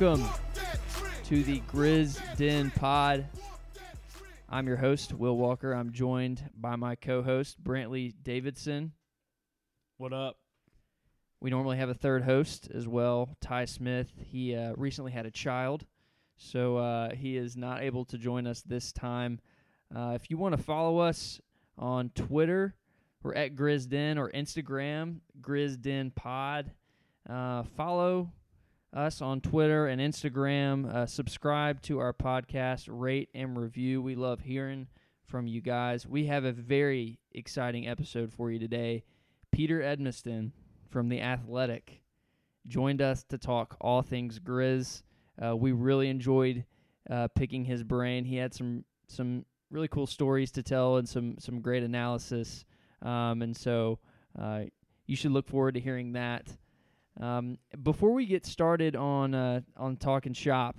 Welcome to the Grizz Den Pod. I'm your host, Will Walker. I'm joined by my co host, Brantley Davidson. What up? We normally have a third host as well, Ty Smith. He uh, recently had a child, so uh, he is not able to join us this time. Uh, if you want to follow us on Twitter, we're at Grizzden or Instagram, Grizzden Pod. Uh, follow us on Twitter and Instagram. Uh, subscribe to our podcast, rate and review. We love hearing from you guys. We have a very exciting episode for you today. Peter Edmiston from The Athletic joined us to talk all things Grizz. Uh, we really enjoyed uh, picking his brain. He had some some really cool stories to tell and some some great analysis. Um, and so uh, you should look forward to hearing that. Um, before we get started on uh, on talking shop,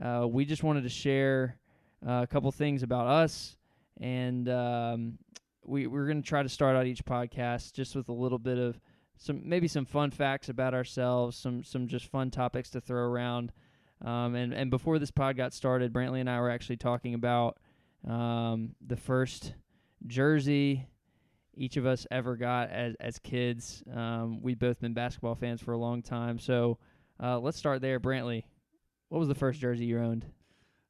uh, we just wanted to share uh, a couple things about us, and um, we we're going to try to start out each podcast just with a little bit of some maybe some fun facts about ourselves, some some just fun topics to throw around. Um, and and before this pod got started, Brantley and I were actually talking about um, the first jersey each of us ever got as as kids. Um, we've both been basketball fans for a long time, so uh, let's start there. Brantley, what was the first jersey you owned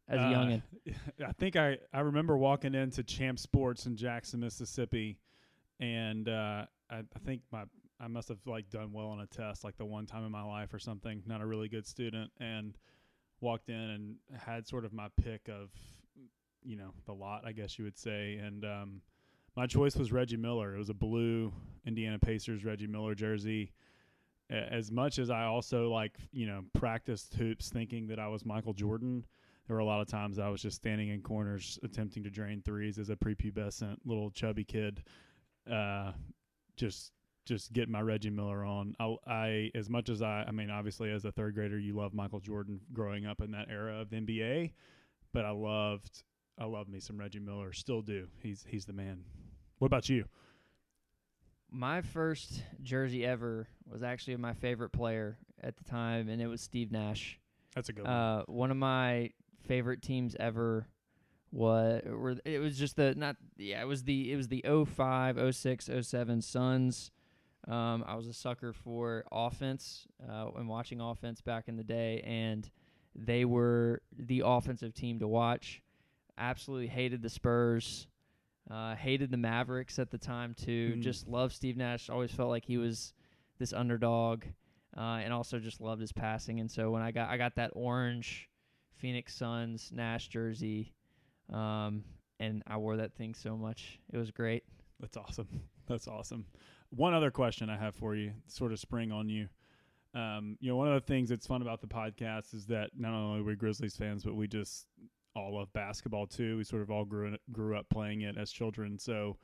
as a Uh, youngin? I think I, I remember walking into Champ Sports in Jackson, Mississippi, and uh, I, I think my I must have like done well on a test like the one time in my life or something. Not a really good student, and walked in and had sort of my pick of you know the lot, I guess you would say, and um, my choice was Reggie Miller. It was a blue Indiana Pacers Reggie Miller jersey. As much as I also like, you know, practiced hoops thinking that I was Michael Jordan, there were a lot of times I was just standing in corners attempting to drain threes as a prepubescent little chubby kid, uh, just just getting my Reggie Miller on. I, I as much as I, I mean, obviously as a third grader, you love Michael Jordan growing up in that era of NBA, but I loved I love me some Reggie Miller, still do. He's he's the man. What about you? My first jersey ever was actually my favorite player at the time, and it was Steve Nash. That's a good one. Uh, one of my favorite teams ever was were it was just the not yeah it was the it was the 05 06 07 Suns um, I was a sucker for offense uh, and watching offense back in the day and they were the offensive team to watch absolutely hated the Spurs uh, hated the Mavericks at the time too Mm. just loved Steve Nash always felt like he was this underdog uh, and also just loved his passing. And so when I got I got that orange Phoenix Suns Nash jersey, um, and I wore that thing so much. It was great. That's awesome. That's awesome. One other question I have for you, sort of spring on you. Um, you know, one of the things that's fun about the podcast is that not only are we Grizzlies fans, but we just all love basketball too. We sort of all grew grew up playing it as children. So,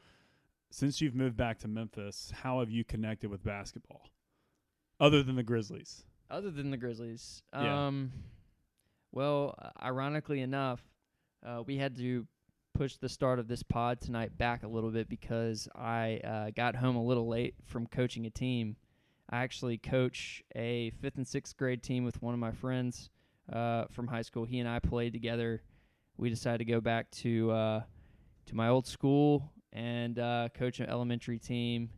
since you've moved back to Memphis, how have you connected with basketball, other than the Grizzlies? Other than the Grizzlies, Yeah. um, well, ironically enough, uh, we had to push the start of this pod tonight back a little bit because I uh, got home a little late from coaching a team. I actually coach a fifth and sixth grade team with one of my friends uh, from high school. He and I played together. We decided to go back to uh, to my old school and uh, coach an elementary team,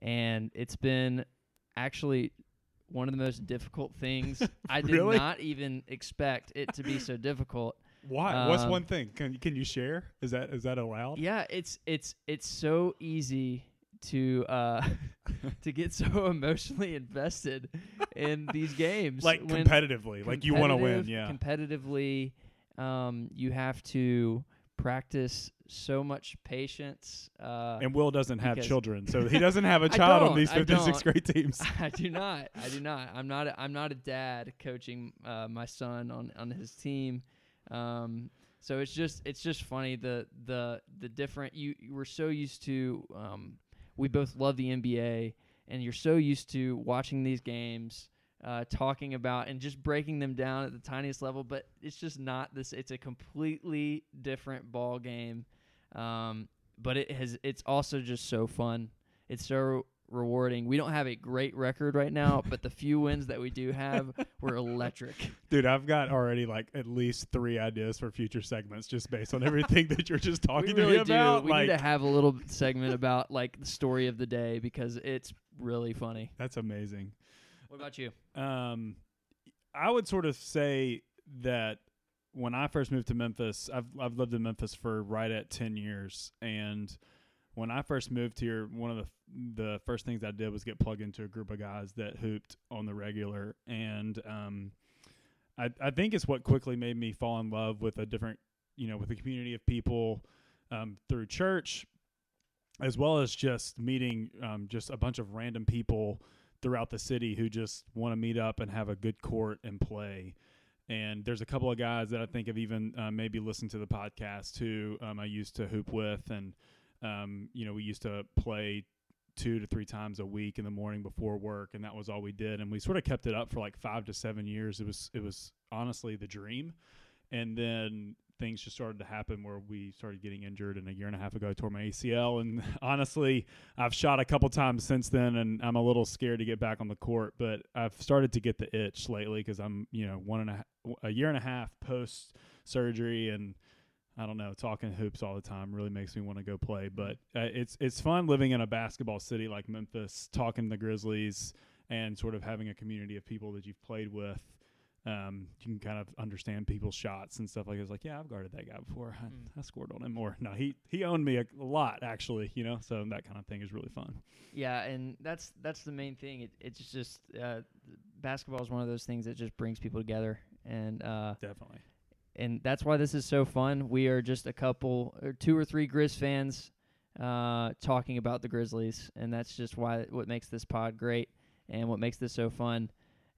and it's been actually one of the most difficult things. I did Really? not even expect it to be so difficult. Why? What's Um, one thing? Can can you share? Is that is that allowed? Yeah, it's it's it's so easy to uh to get so emotionally invested in these games. Like when competitively, like you want to win. Yeah. Competitively, um, you have to practice so much patience. Uh, And Will doesn't have children, so he doesn't have a child on these fifth and sixth grade teams. I do not. I do not. I'm not. A, I'm not a dad coaching uh, my son on on his team. Um, so it's just it's just funny the the the different you, you were so used to. Um, we both love the NBA, and you're so used to watching these games. Uh, talking about and just breaking them down at the tiniest level, but it's just not this. It's a completely different ball game, um, but it has. It's also just so fun. It's so rewarding. We don't have a great record right now, but the few wins that we do have, we're electric. Dude, I've got already like at least three ideas for future segments just based on everything that you're just talking we to really me about. do. We like need to have a little segment about like the story of the day because it's really funny. that's amazing. What about you? Um, I would sort of say that when I first moved to Memphis, I've I've lived in Memphis for right at ten years, and when I first moved here, one of the the first things I did was get plugged into a group of guys that hooped on the regular, and um, I I think it's what quickly made me fall in love with a different, you know, with a community of people um, through church, as well as just meeting um, just a bunch of random people throughout the city who just want to meet up and have a good court and play. And there's a couple of guys that I think have even uh, maybe listened to the podcast who um, I used to hoop with, and um, you know we used to play two to three times a week in the morning before work, and that was all we did. And we sort of kept it up for like five to seven years. It was it was honestly the dream. And then things just started to happen where we started getting injured and a year and a half ago I tore my ACL and honestly I've shot a couple times since then and I'm a little scared to get back on the court but I've started to get the itch lately because I'm you know one and a, a year and a half post surgery and I don't know talking hoops all the time really makes me want to go play. But uh, it's it's fun living in a basketball city like Memphis talking to the Grizzlies and sort of having a community of people that you've played with um, you can kind of understand people's shots and stuff like it's like yeah I've guarded that guy before I, Mm. I scored on him more no he he owned me a, a lot actually you know so that kind of thing is really fun Yeah, and that's that's the main thing. It, it's just uh, basketball is one of those things that just brings people together, and uh, definitely and that's why this is so fun. We are just a couple or two or three Grizz fans uh, talking about the Grizzlies, and that's just why what makes this pod great and what makes this so fun.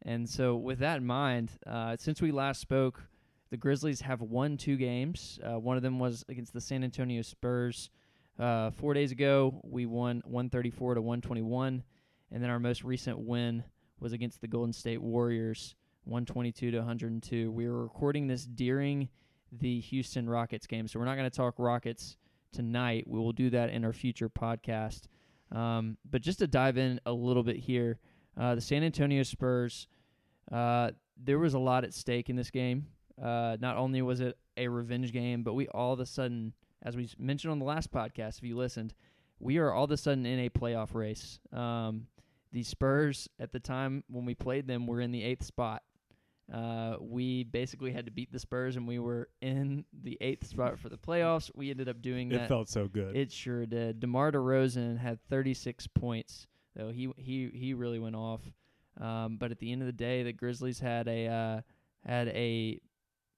And so, with that in mind, uh, since we last spoke, the Grizzlies have won two games. Uh, one of them was against the San Antonio Spurs uh, four days ago. We won 134 to 121, and then our most recent win was against the Golden State Warriors 122 to 102. We were recording this during the Houston Rockets game, so we're not going to talk Rockets tonight. We will do that in our future podcast. Um, but just to dive in a little bit here, uh, the San Antonio Spurs, uh, there was a lot at stake in this game. Uh, not only was it a revenge game, but we all of a sudden, as we mentioned on the last podcast, if you listened, we are all of a sudden in a playoff race. Um, the Spurs at the time when we played them were in the eighth spot. Uh, we basically had to beat the Spurs, and we were in the eighth spot for the playoffs. We ended up doing it that. It felt so good It sure did. DeMar DeRozan had 36 points, though he he he really went off. Um, but at the end of the day, the Grizzlies had a uh, had a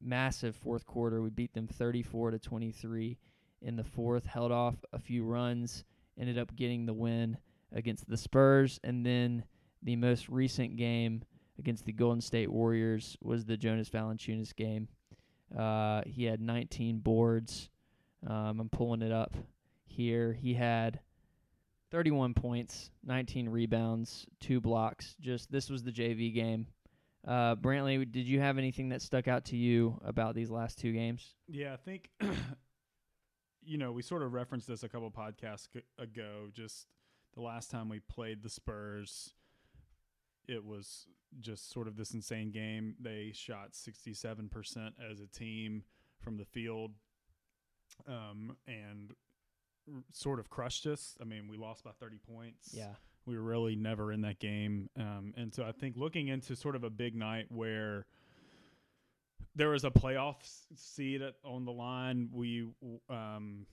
massive fourth quarter. We beat them 34 to 23 in the fourth. Held off a few runs, ended up getting the win against the Spurs, and then the most recent game against the Golden State Warriors was the Jonas Valanciunas game. Uh, he had 19 boards. Um, I'm pulling it up here. He had 31 points, 19 rebounds, two blocks. Just this was the JV game. Uh, Brantley, did you have anything that stuck out to you about these last two games? Yeah, I think you know we sort of referenced this a couple podcasts ago. Just the last time we played the Spurs, it was just sort of this insane game. They shot sixty-seven percent as a team from the field, um, and sort of crushed us. I mean, we lost by thirty points. Yeah. We were really never in that game. Um, and so I think looking into sort of a big night where there was a playoff seed at, on the line, we, um,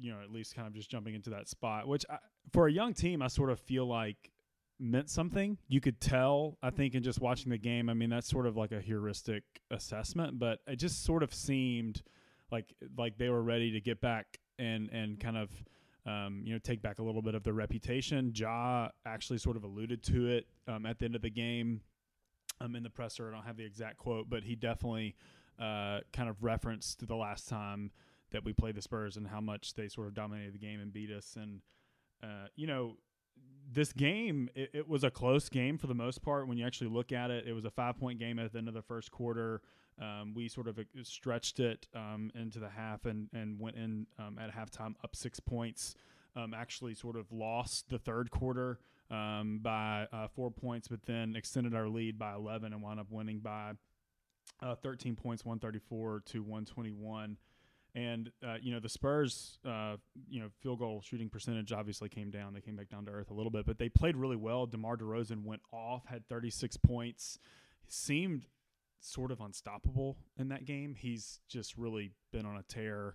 you know, at least kind of just jumping into that spot, which I, for a young team, I sort of feel like meant something. You could tell, I think, in just watching the game. I mean, that's sort of like a heuristic assessment, but it just sort of seemed like like they were ready to get back and and kind of um, you know, take back a little bit of their reputation. Ja actually sort of alluded to it um, at the end of the game. Um, in the presser, I don't have the exact quote, but he definitely uh, kind of referenced the last time that we played the Spurs and how much they sort of dominated the game and beat us. And uh, you know, this game it, it was a close game for the most part. When you actually look at it, it was a five point game at the end of the first quarter. Um, we sort of uh, stretched it um, into the half and, and went in um, at halftime up six points. Um, actually, sort of lost the third quarter um, by uh, four points, but then extended our lead by 11 and wound up winning by uh, 13 points, 134 to 121. And uh, you know the Spurs, uh, you know field goal shooting percentage obviously came down. They came back down to earth a little bit, but they played really well. DeMar DeRozan went off, had 36 points, seemed sort of unstoppable in that game. He's just really been on a tear.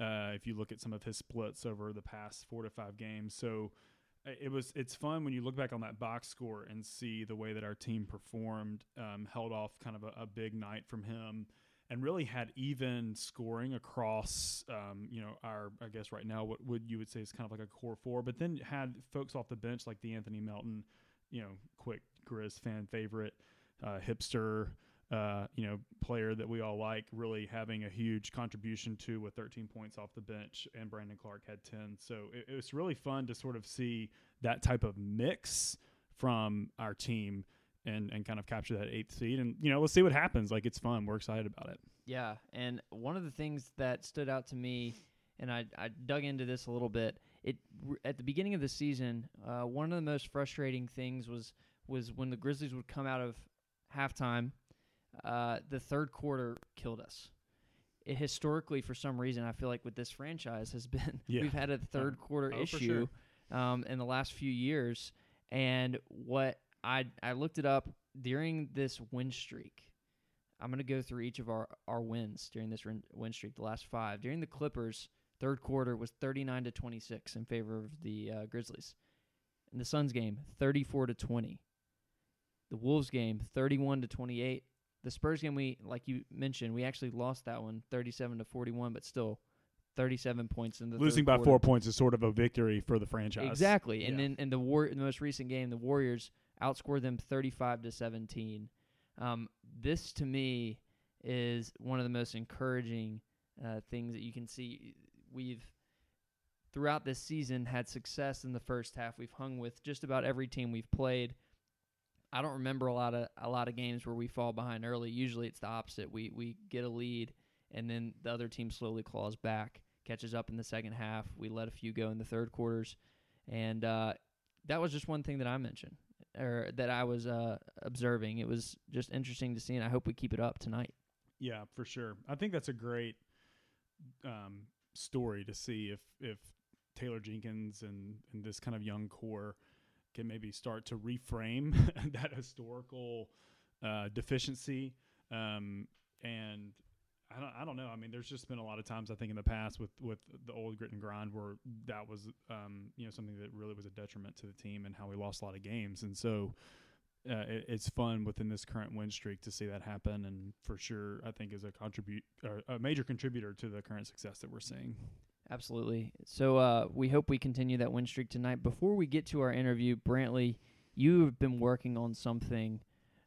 Uh, if you look at some of his splits over the past four to five games, so uh, it was it's fun when you look back on that box score and see the way that our team performed, um, held off kind of a, a big night from him and really had even scoring across, um, you know, our I guess right now what would you would say is kind of like a core four, but then had folks off the bench like the Anthony Melton, you know, quick Grizz fan favorite, uh, hipster, uh, you know, player that we all like, really having a huge contribution to with 13 points off the bench, and Brandon Clarke had 10. So it, it was really fun to sort of see that type of mix from our team and and kind of capture that eighth seed. And you know, let's see what happens. Like it's fun. We're excited about it. Yeah, and one of the things that stood out to me, and I I dug into this a little bit. It at the beginning of the season, uh, one of the most frustrating things was was when the Grizzlies would come out of halftime. Uh, the third quarter killed us. It historically, for some reason, I feel like with this franchise has been Yeah. we've had a third quarter Oh, issue um, in the last few years. And what I I looked it up during this win streak. I'm gonna go through each of our our wins during this win win streak, the last five. During the Clippers, third quarter was 39 to 26 in favor of the uh, Grizzlies. In the Suns game, 34 to 20. The Wolves game, 31 to 28. The Spurs game, we like you mentioned, we actually lost that one, 37 to 41, but still 37 points in the Losing third by quarter. four points is sort of a victory for the franchise. Exactly. And Yeah. then in the war in the most recent game, the Warriors outscored them 35 to 17. Um, this to me is one of the most encouraging uh, things that you can see. We've throughout this season had success in the first half. We've hung with just about every team we've played. I don't remember a lot of a lot of games where we fall behind early. Usually it's the opposite. We we get a lead and then the other team slowly claws back, catches up in the second half. We let a few go in the third quarters, and uh, that was just one thing that I mentioned or that I was uh, observing. It was just interesting to see, and I hope we keep it up tonight. Yeah, for sure. I think that's a great um, story to see if if Taylor Jenkins and and this kind of young core can maybe start to reframe that historical uh, deficiency. Um, and I don't I don't know. I mean, there's just been a lot of times I think in the past with with the old grit and grind where that was um, you know something that really was a detriment to the team and how we lost a lot of games. And so uh, it, it's fun within this current win streak to see that happen, and for sure, I think is a contribute a major contributor to the current success that we're seeing. Absolutely. So uh, we hope we continue that win streak tonight. Before we get to our interview, Brantley, you have been working on something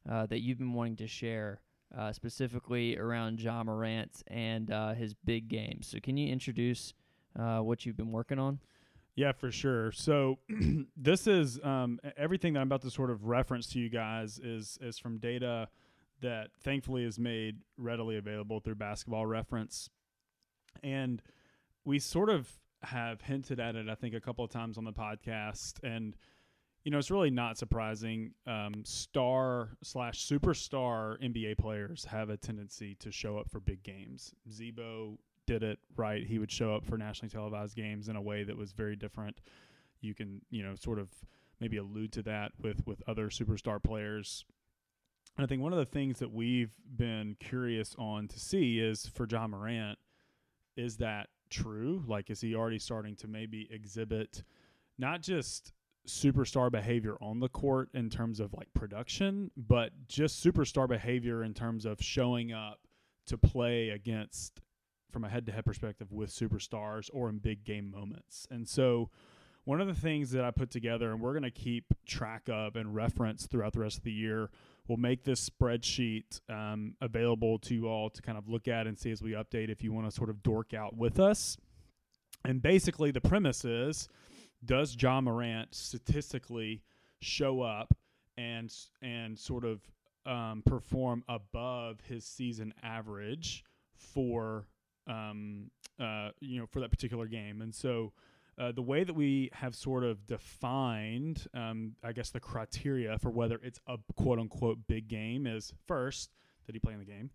uh, that you've been wanting to share, uh, specifically around Ja Morant and uh, his big game. So can you introduce uh, what you've been working on? Yeah, for sure. So this is um, everything that I'm about to sort of reference to you guys is is from data that thankfully is made readily available through Basketball Reference, and we sort of have hinted at it. I think a couple of times on the podcast, and you know it's really not surprising. Um, star slash superstar NBA players have a tendency to show up for big games. Z-Bo did it right. He would show up for nationally televised games in a way that was very different. You can, you know, sort of maybe allude to that with with other superstar players. And I think one of the things that we've been curious on to see is for Ja Morant, is that true? Like, is he already starting to maybe exhibit not just superstar behavior on the court in terms of like production, but just superstar behavior in terms of showing up to play against from a head to head perspective with superstars or in big game moments. And so one of the things that I put together and we're going to keep track of and reference throughout the rest of the year, we'll make this spreadsheet um, available to you all to kind of look at and see as we update if you want to sort of dork out with us. And basically, the premise is does Ja Morant statistically show up and and sort of um, perform above his season average for um, uh, you know for that particular game? And so uh, the way that we have sort of defined, um, I guess, the criteria for whether it's a quote unquote big game is first, did he play in the game?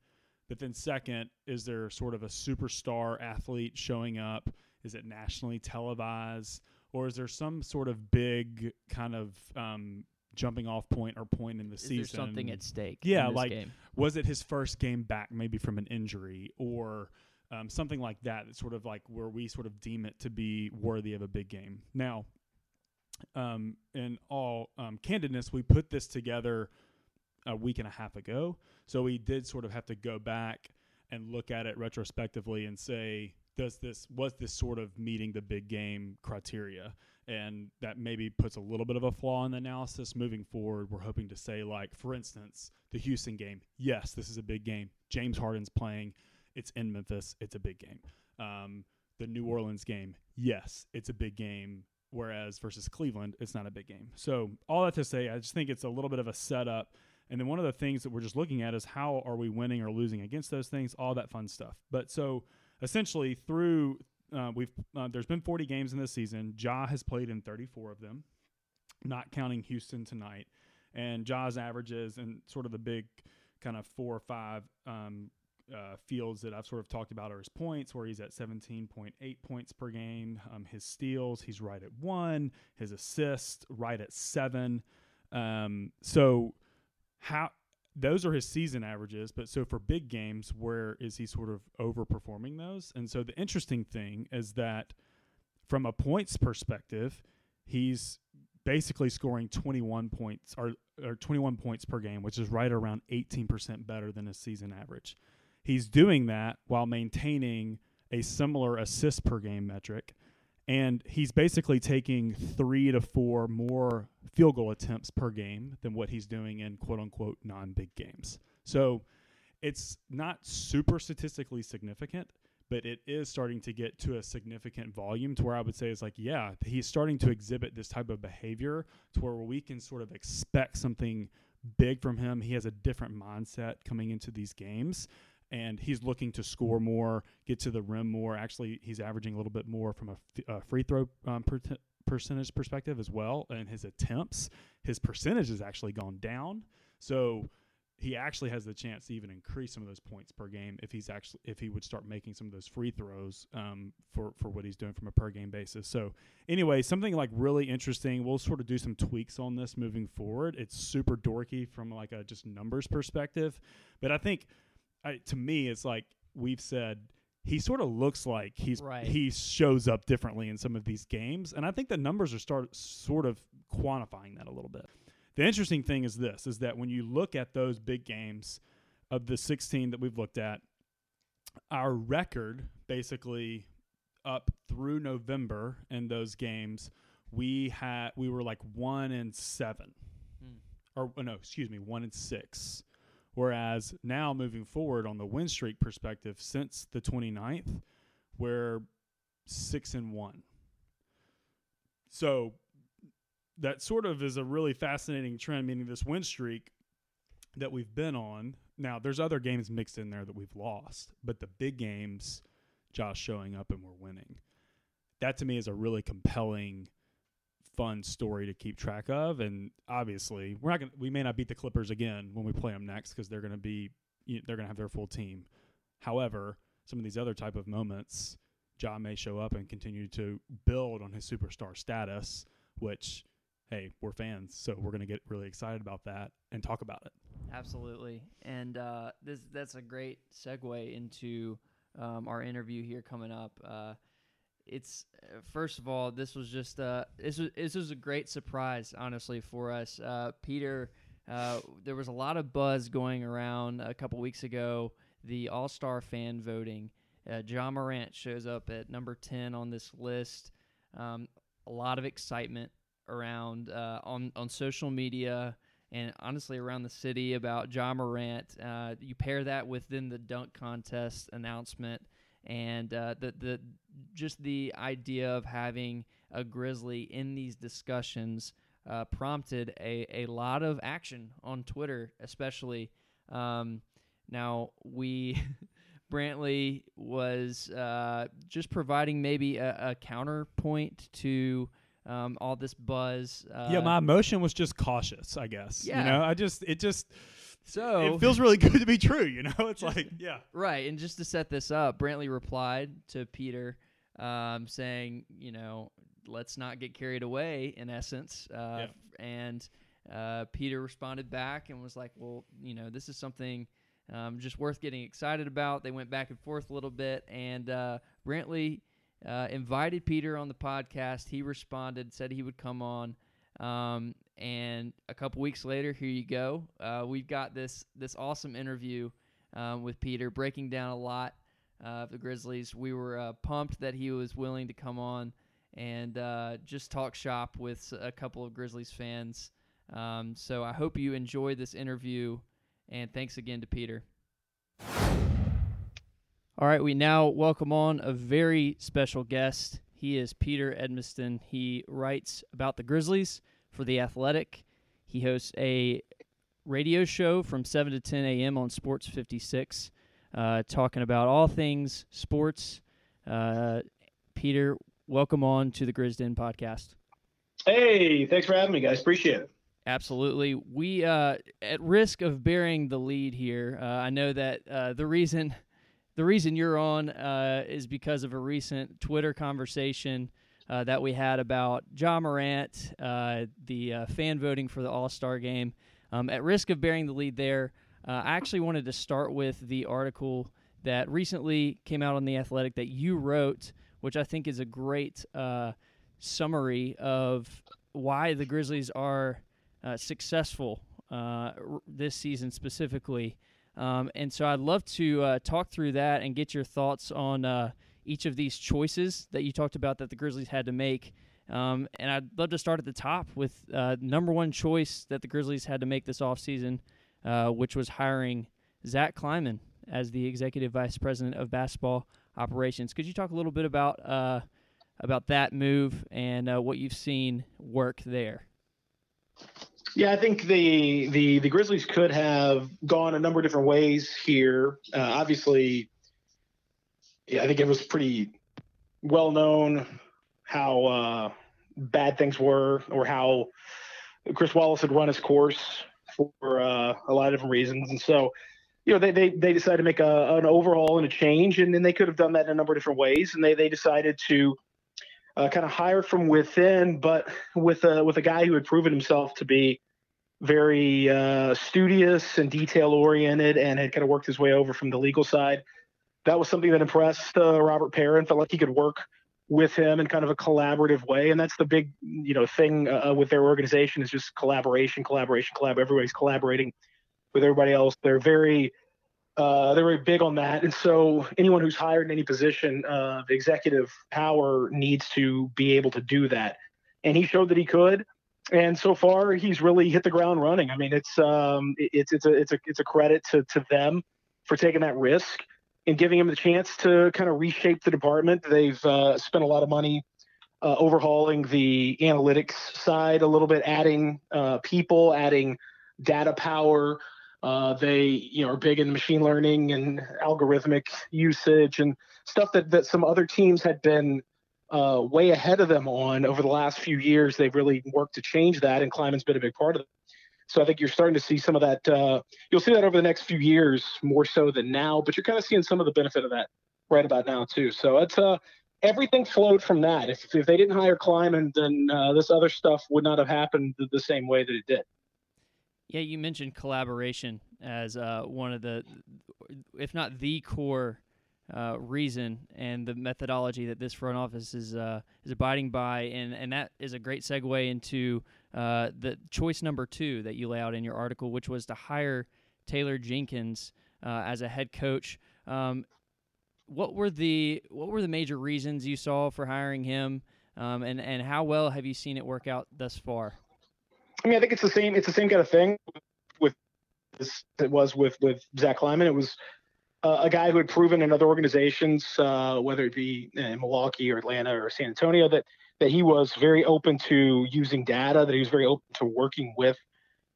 But then, second, is there sort of a superstar athlete showing up? Is it nationally televised? Or is there some sort of big kind of um, jumping off point or point in the Is season? there something at stake? Yeah, in this like game? was it his first game back maybe from an injury or um, something like that that's sort of like where we sort of deem it to be worthy of a big game. Now um, in all um, candidness we put this together a week and a half ago. So we did sort of have to go back and look at it retrospectively and say does this was this sort of meeting the big game criteria? And that maybe puts a little bit of a flaw in the analysis moving forward. We're hoping to say like for instance the houston game. Yes this is a big game. James harden's playing it's in memphis it's a big game um, the new orleans game yes it's a big game whereas versus cleveland it's not a big game so all that to say i just think it's a little bit of a setup and then one of the things that we're just looking at is how are we winning or losing against those things all that fun stuff but so essentially through uh, we've uh, there's been 40 games in this season. Ja has played in 34 of them, not counting Houston tonight. And Ja's averages and sort of the big kind of four or five um, uh, fields that I've sort of talked about are his points, where he's at 17.8 points per game. Um, his steals, he's right at one. His assists, right at seven. Um, so how those are his season averages, but so for big games, where is he sort of overperforming those? And so the interesting thing is that from a points perspective, he's basically scoring 21 points or, or 21 points per game, which is right around 18% better than his season average. He's doing that while maintaining a similar assist per game metric and he's basically taking three to four more field goal attempts per game than what he's doing in quote unquote non big games. So it's not super statistically significant, but it is starting to get to a significant volume to where I would say is like, yeah, he's starting to exhibit this type of behavior to where we can sort of expect something big from him. He has a different mindset coming into these games and he's looking to score more, get to the rim more. Actually, he's averaging a little bit more from a, f- a free throw um, per percentage perspective as well. And his attempts, his percentage has actually gone down. So he actually has the chance to even increase some of those points per game if he's actually if he would start making some of those free throws um, for for what he's doing from a per game basis. So anyway, something like really interesting. We'll sort of do some tweaks on this moving forward. It's super dorky from like a just numbers perspective, but I think I, to me, it's like we've said he sort of looks like he's Right. he shows up differently in some of these games, and I think the numbers are start sort of quantifying that a little bit. The interesting thing is this: is that when you look at those big games of the 16 that we've looked at, our record basically up through November in those games, we had we were like one and seven, Hmm. or no, excuse me, one and six. Whereas now moving forward on the win streak perspective, since the 29th, we're six and one. So that sort of is a really fascinating trend, meaning this win streak that we've been on. Now, there's other games mixed in there that we've lost, but the big games, Ja's showing up and we're winning. That to me is a really compelling, fun story to keep track of. And obviously, we're not going. We may not beat the Clippers again when we play them next because they're going to be, you they're going to have their full team. However, some of these other type of moments, Ja may show up and continue to build on his superstar status, which hey, we're fans, so we're going to get really excited about that and talk about it. Absolutely, and uh, this that's a great segue into um, our interview here coming up. Uh, it's uh, first of all, this was just uh, this was this was a great surprise, honestly, for us. Uh, Peter, uh, there was a lot of buzz going around a couple weeks ago. The All Star fan voting. Uh, Ja Morant shows up at number ten on this list. Um, a lot of excitement around uh, on on social media and honestly around the city about Ja Morant. Uh, you pair that within the dunk contest announcement, and uh, the the just the idea of having a Grizzly in these discussions uh, prompted a, a lot of action on Twitter, especially. Um, now we. Brantley was uh, just providing maybe a, a counterpoint to um, all this buzz. Uh, yeah, my emotion was just cautious. I guess. Yeah. You know, I just it just so it feels really good to be true. You know, it's like yeah. Right, and just to set this up, Brantley replied to Peter, um, saying, you know, let's not get carried away. In essence, uh, and uh, Peter responded back and was like, well, you know, this is something um, just worth getting excited about. They went back and forth a little bit, and uh, Brantley uh, invited Peter on the podcast. He responded, said he would come on. Um, and a couple weeks later, here you go. Uh, we've got this this awesome interview um, with Peter, breaking down a lot of the Grizzlies. We were uh, pumped that he was willing to come on and uh, just talk shop with a couple of Grizzlies fans. Um, so I hope you enjoyed this interview, and thanks again to Peter. All right, we now welcome on a very special guest. He is Peter Edmiston. He writes about the Grizzlies for The Athletic. He hosts a radio show from 7 to 10 a.m. on Sports 56, uh, talking about all things sports. Uh, Peter, welcome on to the Grizzden podcast. Hey, thanks for having me, guys. Appreciate it. Absolutely. We, uh, at risk of bearing the lead here, uh, I know that uh, the reason the reason you're on uh, is because of a recent Twitter conversation uh, that we had about Ja Morant, uh, the uh, fan voting for the All Star game. Um, at risk of bearing the lead there, uh, I actually wanted to start with the article that recently came out on The Athletic that you wrote, which I think is a great uh, summary of why the Grizzlies are successful r- this season specifically. Um, and so I'd love to uh, talk through that and get your thoughts on uh, each of these choices that you talked about that the Grizzlies had to make. Um, and I'd love to start at the top with uh, number one choice that the Grizzlies had to make this offseason, uh, which was hiring Zach Kleiman as the executive vice president of basketball operations. Could you talk a little bit about uh, about that move and uh, what you've seen work there? Yeah, I think the the the Grizzlies could have gone a number of different ways here. Uh, obviously, yeah, I think it was pretty well known how uh, bad things were, or how Chris Wallace had run his course for uh, a lot of different reasons, and so you know they they, they decided to make a, an overhaul and a change, and then they could have done that in a number of different ways, and they they decided to uh, kind of hire from within, but with a with a guy who had proven himself to be very uh, studious and detail oriented, and had kind of worked his way over from the legal side. That was something that impressed uh, Robert Pera. Felt like he could work with him in kind of a collaborative way, and that's the big you know thing uh, with their organization is just collaboration, collaboration, collab. Everybody's collaborating with everybody else. They're very uh, they're very big on that. And so anyone who's hired in any position of executive power needs to be able to do that. And he showed that he could. And so far, he's really hit the ground running. I mean, it's um, it's it's a it's a it's a credit to to them for taking that risk and giving him the chance to kind of reshape the department. They've uh, spent a lot of money uh, overhauling the analytics side a little bit, adding uh, people, adding data power, uh, they you know are big in machine learning and algorithmic usage and stuff that, that some other teams had been uh, way ahead of them on over the last few years. They've really worked to change that, and Kleiman's been a big part of it. So I think you're starting to see some of that. Uh, you'll see that over the next few years more so than now, but you're kind of seeing some of the benefit of that right about now too. So it's uh, everything flowed from that. If, if they didn't hire Kleiman, then uh, this other stuff would not have happened the, same way that it did. Yeah, you mentioned collaboration as uh, one of the, if not the core uh, reason and the methodology that this front office is uh, is abiding by, and and that is a great segue into uh, the choice number two that you lay out in your article, which was to hire Taylor Jenkins uh, as a head coach. Um, what were the what were the major reasons you saw for hiring him, um, and and how well have you seen it work out thus far? I mean, I think it's the same. It's the same kind of thing with this it was with with Zach Kleiman. It was uh, a guy who had proven in other organizations, uh, whether it be in Milwaukee or Atlanta or San Antonio, that that he was very open to using data. That he was very open to working with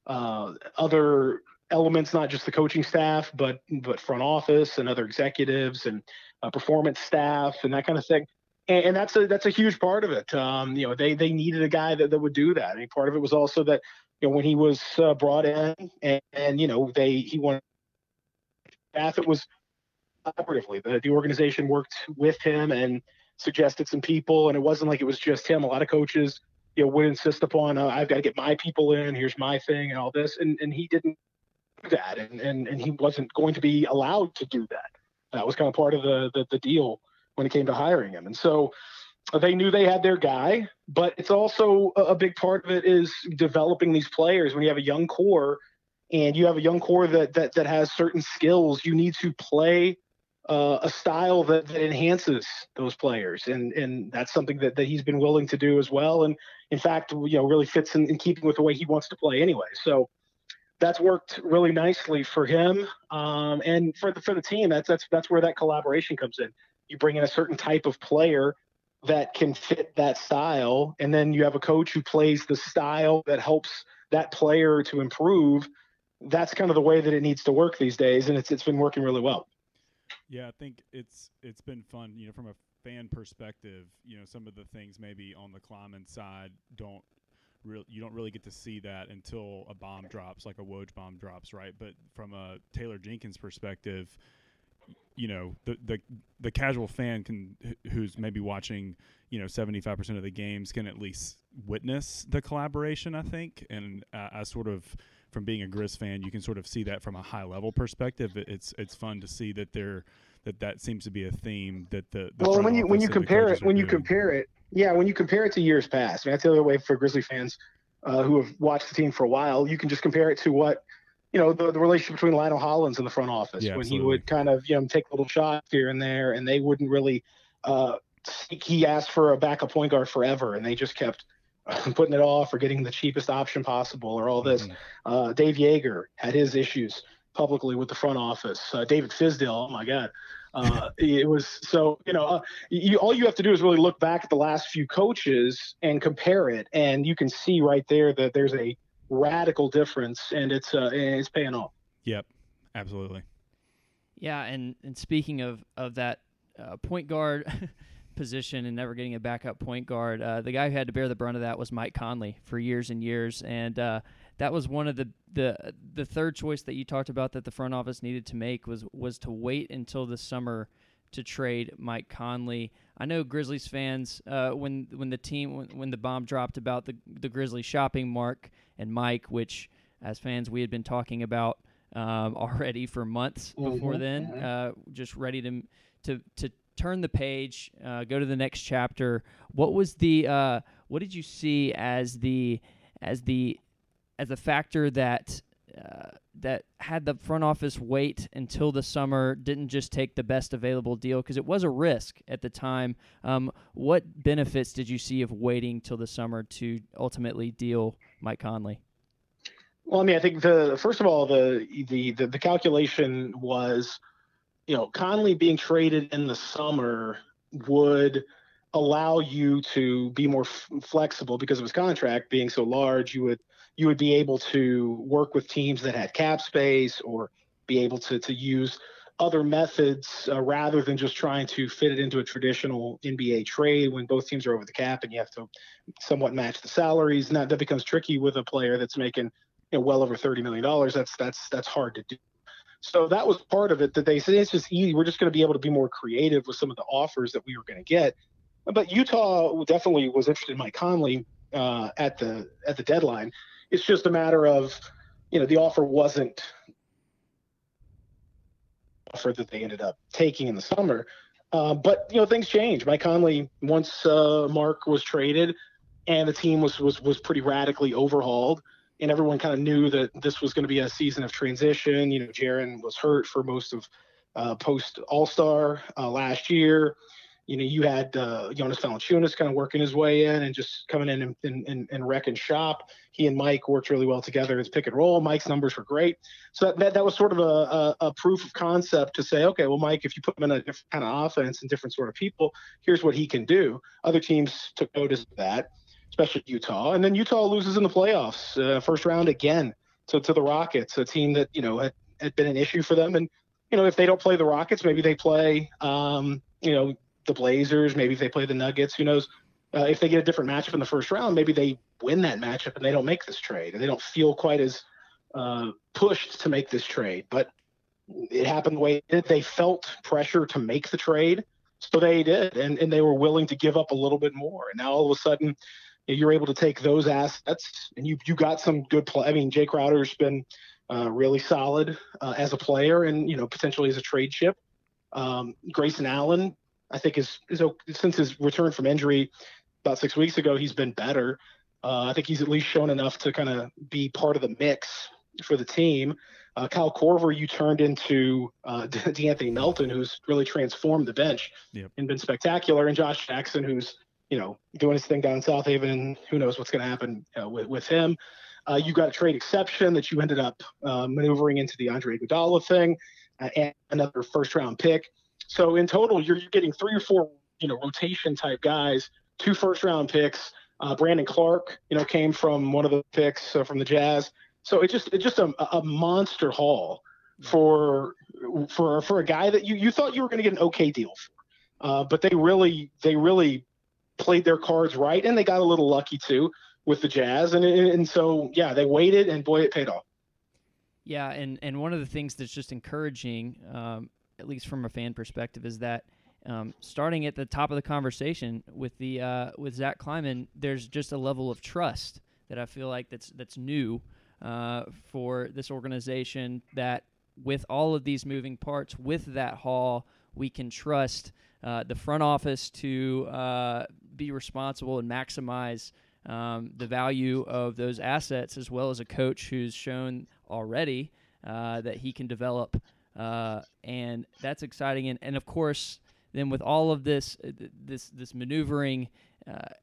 uh, other elements, not just the coaching staff, but but front office and other executives and uh, performance staff and that kind of thing. And, and, that's a that's a huge part of it. Um, you know, they they needed a guy that, that would do that. Mean, part of it was also that you know when he was uh, brought in and, and, you know they he wanted staff. It was collaboratively. The, the organization worked with him and suggested some people, and it wasn't like it was just him. A lot of coaches, you know, would insist upon, uh, I've got to get my people in. Here's my thing, and all this, and and he didn't do that, and and and he wasn't going to be allowed to do that. That was kind of part of the the, the deal when it came to hiring him, and so they knew they had their guy. But it's also a, a big part of it is developing these players. When you have a young core and you have a young core that that that has certain skills, you need to play uh, a style that, that enhances those players, and and that's something that, that he's been willing to do as well. And in fact, you know, really fits in, in keeping with the way he wants to play anyway. So that's worked really nicely for him um, and for the for the team. That's that's that's where that collaboration comes in. You bring in a certain type of player that can fit that style, and then you have a coach who plays the style that helps that player to improve. That's kind of the way that it needs to work these days, and it's it's been working really well. Yeah, I think it's it's been fun. You know, from a fan perspective, you know, some of the things maybe on the Kleiman side don't real you don't really get to see that until a bomb drops, like a Woj bomb drops, right? But from a Taylor Jenkins perspective, you know, the the the casual fan can who's maybe watching, you know, seventy five percent of the games can at least witness the collaboration. I think, and uh, I sort of from being a Grizz fan, you can sort of see that from a high level perspective. It's it's fun to see that there that that seems to be a theme that the, the well when you when you compare it when you compare it yeah when you compare it to years past I mean, that's the other way for Grizzly fans uh, who have watched the team for a while you can just compare it to what you know the, the relationship between Lionel Hollins in the front office yeah, when absolutely. he would kind of you know take little shots here and there and they wouldn't really uh, he asked for a backup point guard forever and they just kept putting it off or getting the cheapest option possible or all this. Mm-hmm. Uh, Dave Joerger had his issues publicly with the front office. Uh, David Fizdale, oh my God. Uh, it was so you know uh, you, all you have to do is really look back at the last few coaches and compare it and you can see right there that there's a radical difference and it's uh, it's paying off yep absolutely yeah and and speaking of of that uh, point guard position and never getting a backup point guard. Uh, the guy who had to bear the brunt of that was Mike Conley for years and years, and uh, that was one of the the the third choice that you talked about that the front office needed to make was was to wait until the summer to trade Mike Conley. I know Grizzlies fans uh, when when the team when, when the bomb dropped about the the Grizzlies shopping Mark and Mike, which as fans we had been talking about um, already for months mm-hmm. before then, uh, just ready to to to turn the page, uh, go to the next chapter. What was the uh, what did you see as the as the as a factor that uh, that had the front office wait until the summer, didn't just take the best available deal because it was a risk at the time. Um, what benefits did you see of waiting till the summer to ultimately deal Mike Conley? Well, I mean, I think the first of all, the the the, the calculation was you know, Conley being traded in the summer would allow you to be more f- flexible because of his contract being so large. You would you would be able to work with teams that had cap space or be able to to use other methods uh, rather than just trying to fit it into a traditional NBA trade when both teams are over the cap and you have to somewhat match the salaries. Now that becomes tricky with a player that's making you know, well over thirty million dollars. That's that's that's hard to do. So that was part of it that they said it's just easy. We're just going to be able to be more creative with some of the offers that we were going to get. But Utah definitely was interested in Mike Conley uh, at the at the deadline. It's just a matter of, you know, the offer wasn't offer that they ended up taking in the summer. Uh, but you know, things change. Mike Conley, once uh, Mark was traded, and the team was was was pretty radically overhauled and everyone kind of knew that this was going to be a season of transition. You know, Jaren was hurt for most of uh, post All Star uh, last year. You know, you had uh, Jonas Valanciunas kind of working his way in and just coming in and, and, and wrecking shop. He and Mike worked really well together as pick and roll. Mike's numbers were great. So that, that, that was sort of a, a, a, proof of concept to say, okay, well, Mike, if you put him in a different kind of offense and different sort of people, here's what he can do. Other teams took notice of that especially Utah. And then Utah loses in the playoffs, uh, first round again to, to the Rockets, a team that you know had, had been an issue for them. And you know, if they don't play the Rockets, maybe they play um, you know the Blazers. Maybe if they play the Nuggets, who knows? Uh, if they get a different matchup in the first round, maybe they win that matchup and they don't make this trade, and they don't feel quite as uh, pushed to make this trade. But it happened the way it, they felt pressure to make the trade, so they did, and and they were willing to give up a little bit more. And now all of a sudden, you're able to take those assets, and you you got some good play. I mean, Jae Crowder's been uh, really solid uh, as a player, and you know potentially as a trade chip. Um, Grayson Allen, I think is is since his return from injury about six weeks ago, he's been better. Uh, I think he's at least shown enough to kind of be part of the mix for the team. Uh, Kyle Korver, you turned into uh, De'Anthony Melton, who's really transformed the bench yep. and been spectacular, and Josh Jackson, who's you know doing his thing down in Southaven. Who knows what's going to happen uh, with with him? Uh, you got a trade exception that you ended up uh, maneuvering into the Andre Iguodala thing, uh, and another first round pick. So in total, you're, getting three or four you know rotation type guys, two first round picks. Uh, Brandon Clarke, you know, came from one of the picks from the Jazz. So it just it's just a, a monster haul for for for a guy that you you thought you were going to get an okay deal for, uh, but they really they really played their cards right and they got a little lucky too with the Jazz and and so yeah they waited and boy it paid off. Yeah, and and one of the things that's just encouraging, um, at least from a fan perspective, is that. Um, starting at the top of the conversation with the uh, with Zach Kleiman, there's just a level of trust that I feel like that's that's new uh, for this organization that with all of these moving parts, with that haul, we can trust uh, the front office to uh, be responsible and maximize um, the value of those assets, as well as a coach who's shown already uh, that he can develop. Uh, and that's exciting. And, and of course, then with all of this, uh, this, this maneuvering,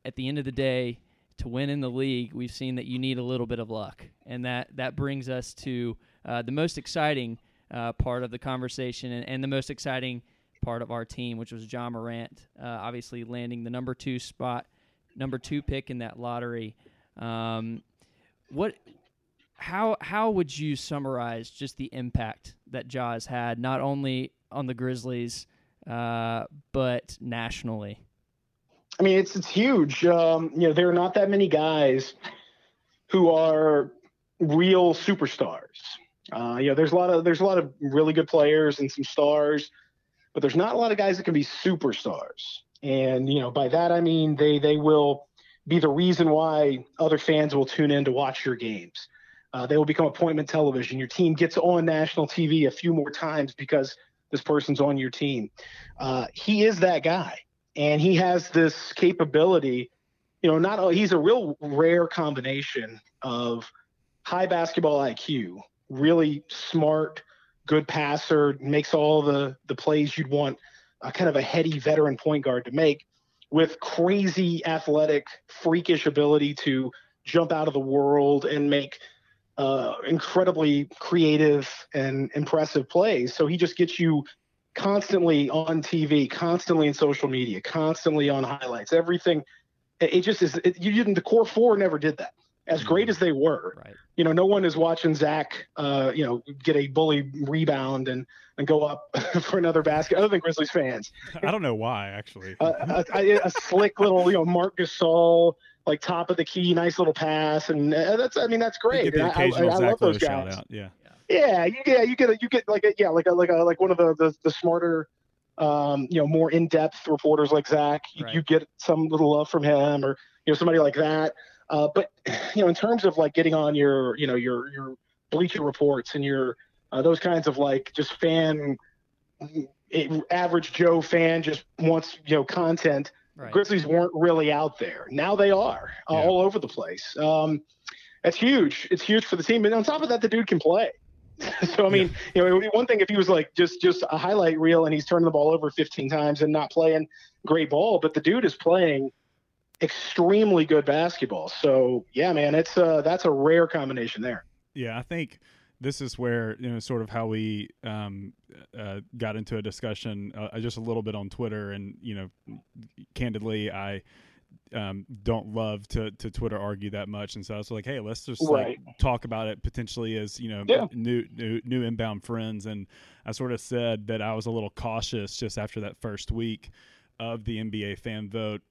at the end of the day, to win in the league, we've seen that you need a little bit of luck, and that that brings us to uh, the most exciting uh, part of the conversation and, and, the most exciting part of our team, which was Ja Morant, uh, obviously landing the number two spot, number two pick in that lottery. Um, what? How how would you summarize just the impact that Ja has had, not only on the Grizzlies, uh, but nationally? I mean, it's it's huge. Um, you know, there are not that many guys who are real superstars. Uh, you know, there's a lot of there's a lot of really good players and some stars, but there's not a lot of guys that can be superstars. And you know, by that I mean they they will be the reason why other fans will tune in to watch your games. Uh, they will become appointment television. Your team gets on national TV a few more times because this person's on your team. Uh, he is that guy and he has this capability. You know, not he's a real rare combination of high basketball IQ, really smart, good passer, makes all the the plays you'd want a kind of a heady veteran point guard to make, with crazy athletic, freakish ability to jump out of the world and make uh, incredibly creative and impressive plays. So he just gets you constantly on TV, constantly in social media, constantly on highlights, everything. It, just is. It, you didn't. The core four never did that. As great as they were, right. you know, no one is watching Zach, uh, you know, get a bully rebound and and go up for another basket, other than Grizzlies fans. I don't know why, actually. a, a, a, slick little, you know, Marc Gasol, like top of the key, nice little pass, and uh, that's. I mean, that's great. I, I, I, love those guys. Yeah. Yeah, you get you get a, you get like a, yeah like a, like a, like one of the the, the smarter, um, you know, more in depth reporters like Zach. You, right. you, get some little love from him, or you know somebody like that. Uh, but you know, in terms of like getting on your you know your your Bleacher Reports and your uh, those kinds of like just fan it, average Joe fan just wants you know content. Right. Grizzlies weren't really out there. Now they are uh, yeah. all over the place. Um, it's huge. It's huge for the team. And on top of that, the dude can play. so I mean, yeah. you know, one thing if he was like just just a highlight reel and he's turning the ball over 15 times and not playing great ball, but the dude is playing extremely good basketball. So yeah, man, it's uh that's a rare combination there. Yeah, I think this is where you know sort of how we um, uh, got into a discussion uh, just a little bit on Twitter, and you know, candidly, I um, don't love to to Twitter argue that much, and so I was like, hey, let's just Right. like talk about it potentially as you know Yeah. new new new inbound friends, and I sort of said that I was a little cautious just after that first week of the NBA fan vote.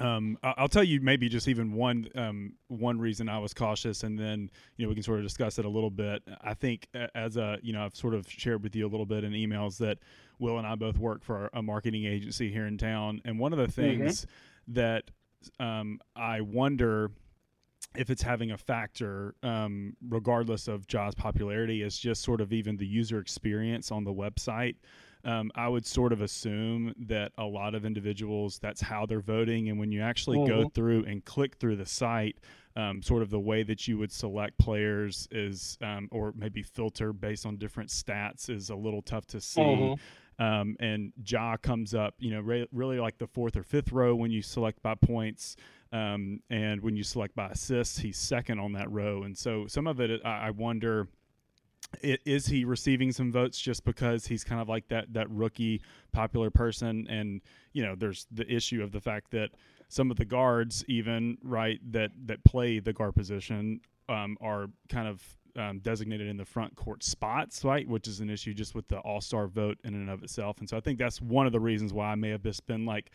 Um, I'll tell you maybe just even one um, one reason I was cautious, and then you know we can sort of discuss it a little bit. I think as a you know I've sort of shared with you a little bit in emails that Will and I both work for a marketing agency here in town, and one of the things that um, I wonder if it's having a factor, um, regardless of Ja's popularity, is just sort of even the user experience on the website. Um, I would sort of assume that a lot of individuals, that's how they're voting. And when you actually go Mhm. through and click through the site, um, sort of the way that you would select players is, um, or maybe filter based on different stats, is a little tough to see. Mhm. Um, and Ja comes up, you know, re- really like the fourth or fifth row when you select by points. Um, and when you select by assists, he's second on that row. And so some of it, I, I wonder, i- is he receiving some votes just because he's kind of like that that rookie popular person? And you know, there's the issue of the fact that some of the guards, even right, that that play the guard position, um, are kind of um, designated in the front court spots, right? Which is an issue just with the All Star vote in and of itself. And so I think that's one of the reasons why I may have just been like,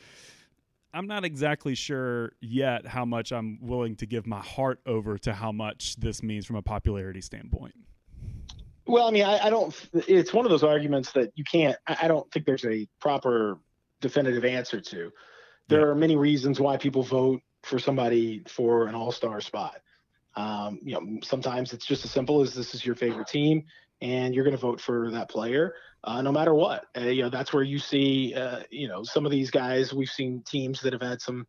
I'm not exactly sure yet how much I'm willing to give my heart over to how much this means from a popularity standpoint. Well, I mean, I, I don't. It's one of those arguments that you can't. I, don't think there's a proper definitive answer to. There Yeah. are many reasons why people vote for somebody for an all-star spot. Um, you know, sometimes it's just as simple as this is your favorite team, and you're going to vote for that player, uh, no matter what. Uh, you know, that's where you see, uh, you know, some of these guys. We've seen teams that have had some,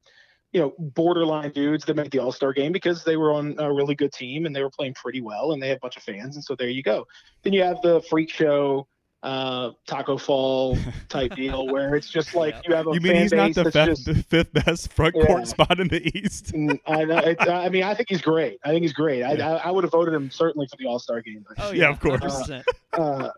you know, borderline dudes that make the All Star game because they were on a really good team and they were playing pretty well, and they have a bunch of fans, and so there you go. Then you have the freak show. Uh, Taco Fall type deal where it's just like Yeah. you have a You mean fan he's not the that's fifth, just the fifth best front Yeah. court spot in the East? I, know, it, I mean, I think he's great. I think he's great. I, Yeah. I, I would have voted him certainly for the All Star game. Oh Yeah, yeah, of course. 100%. uh,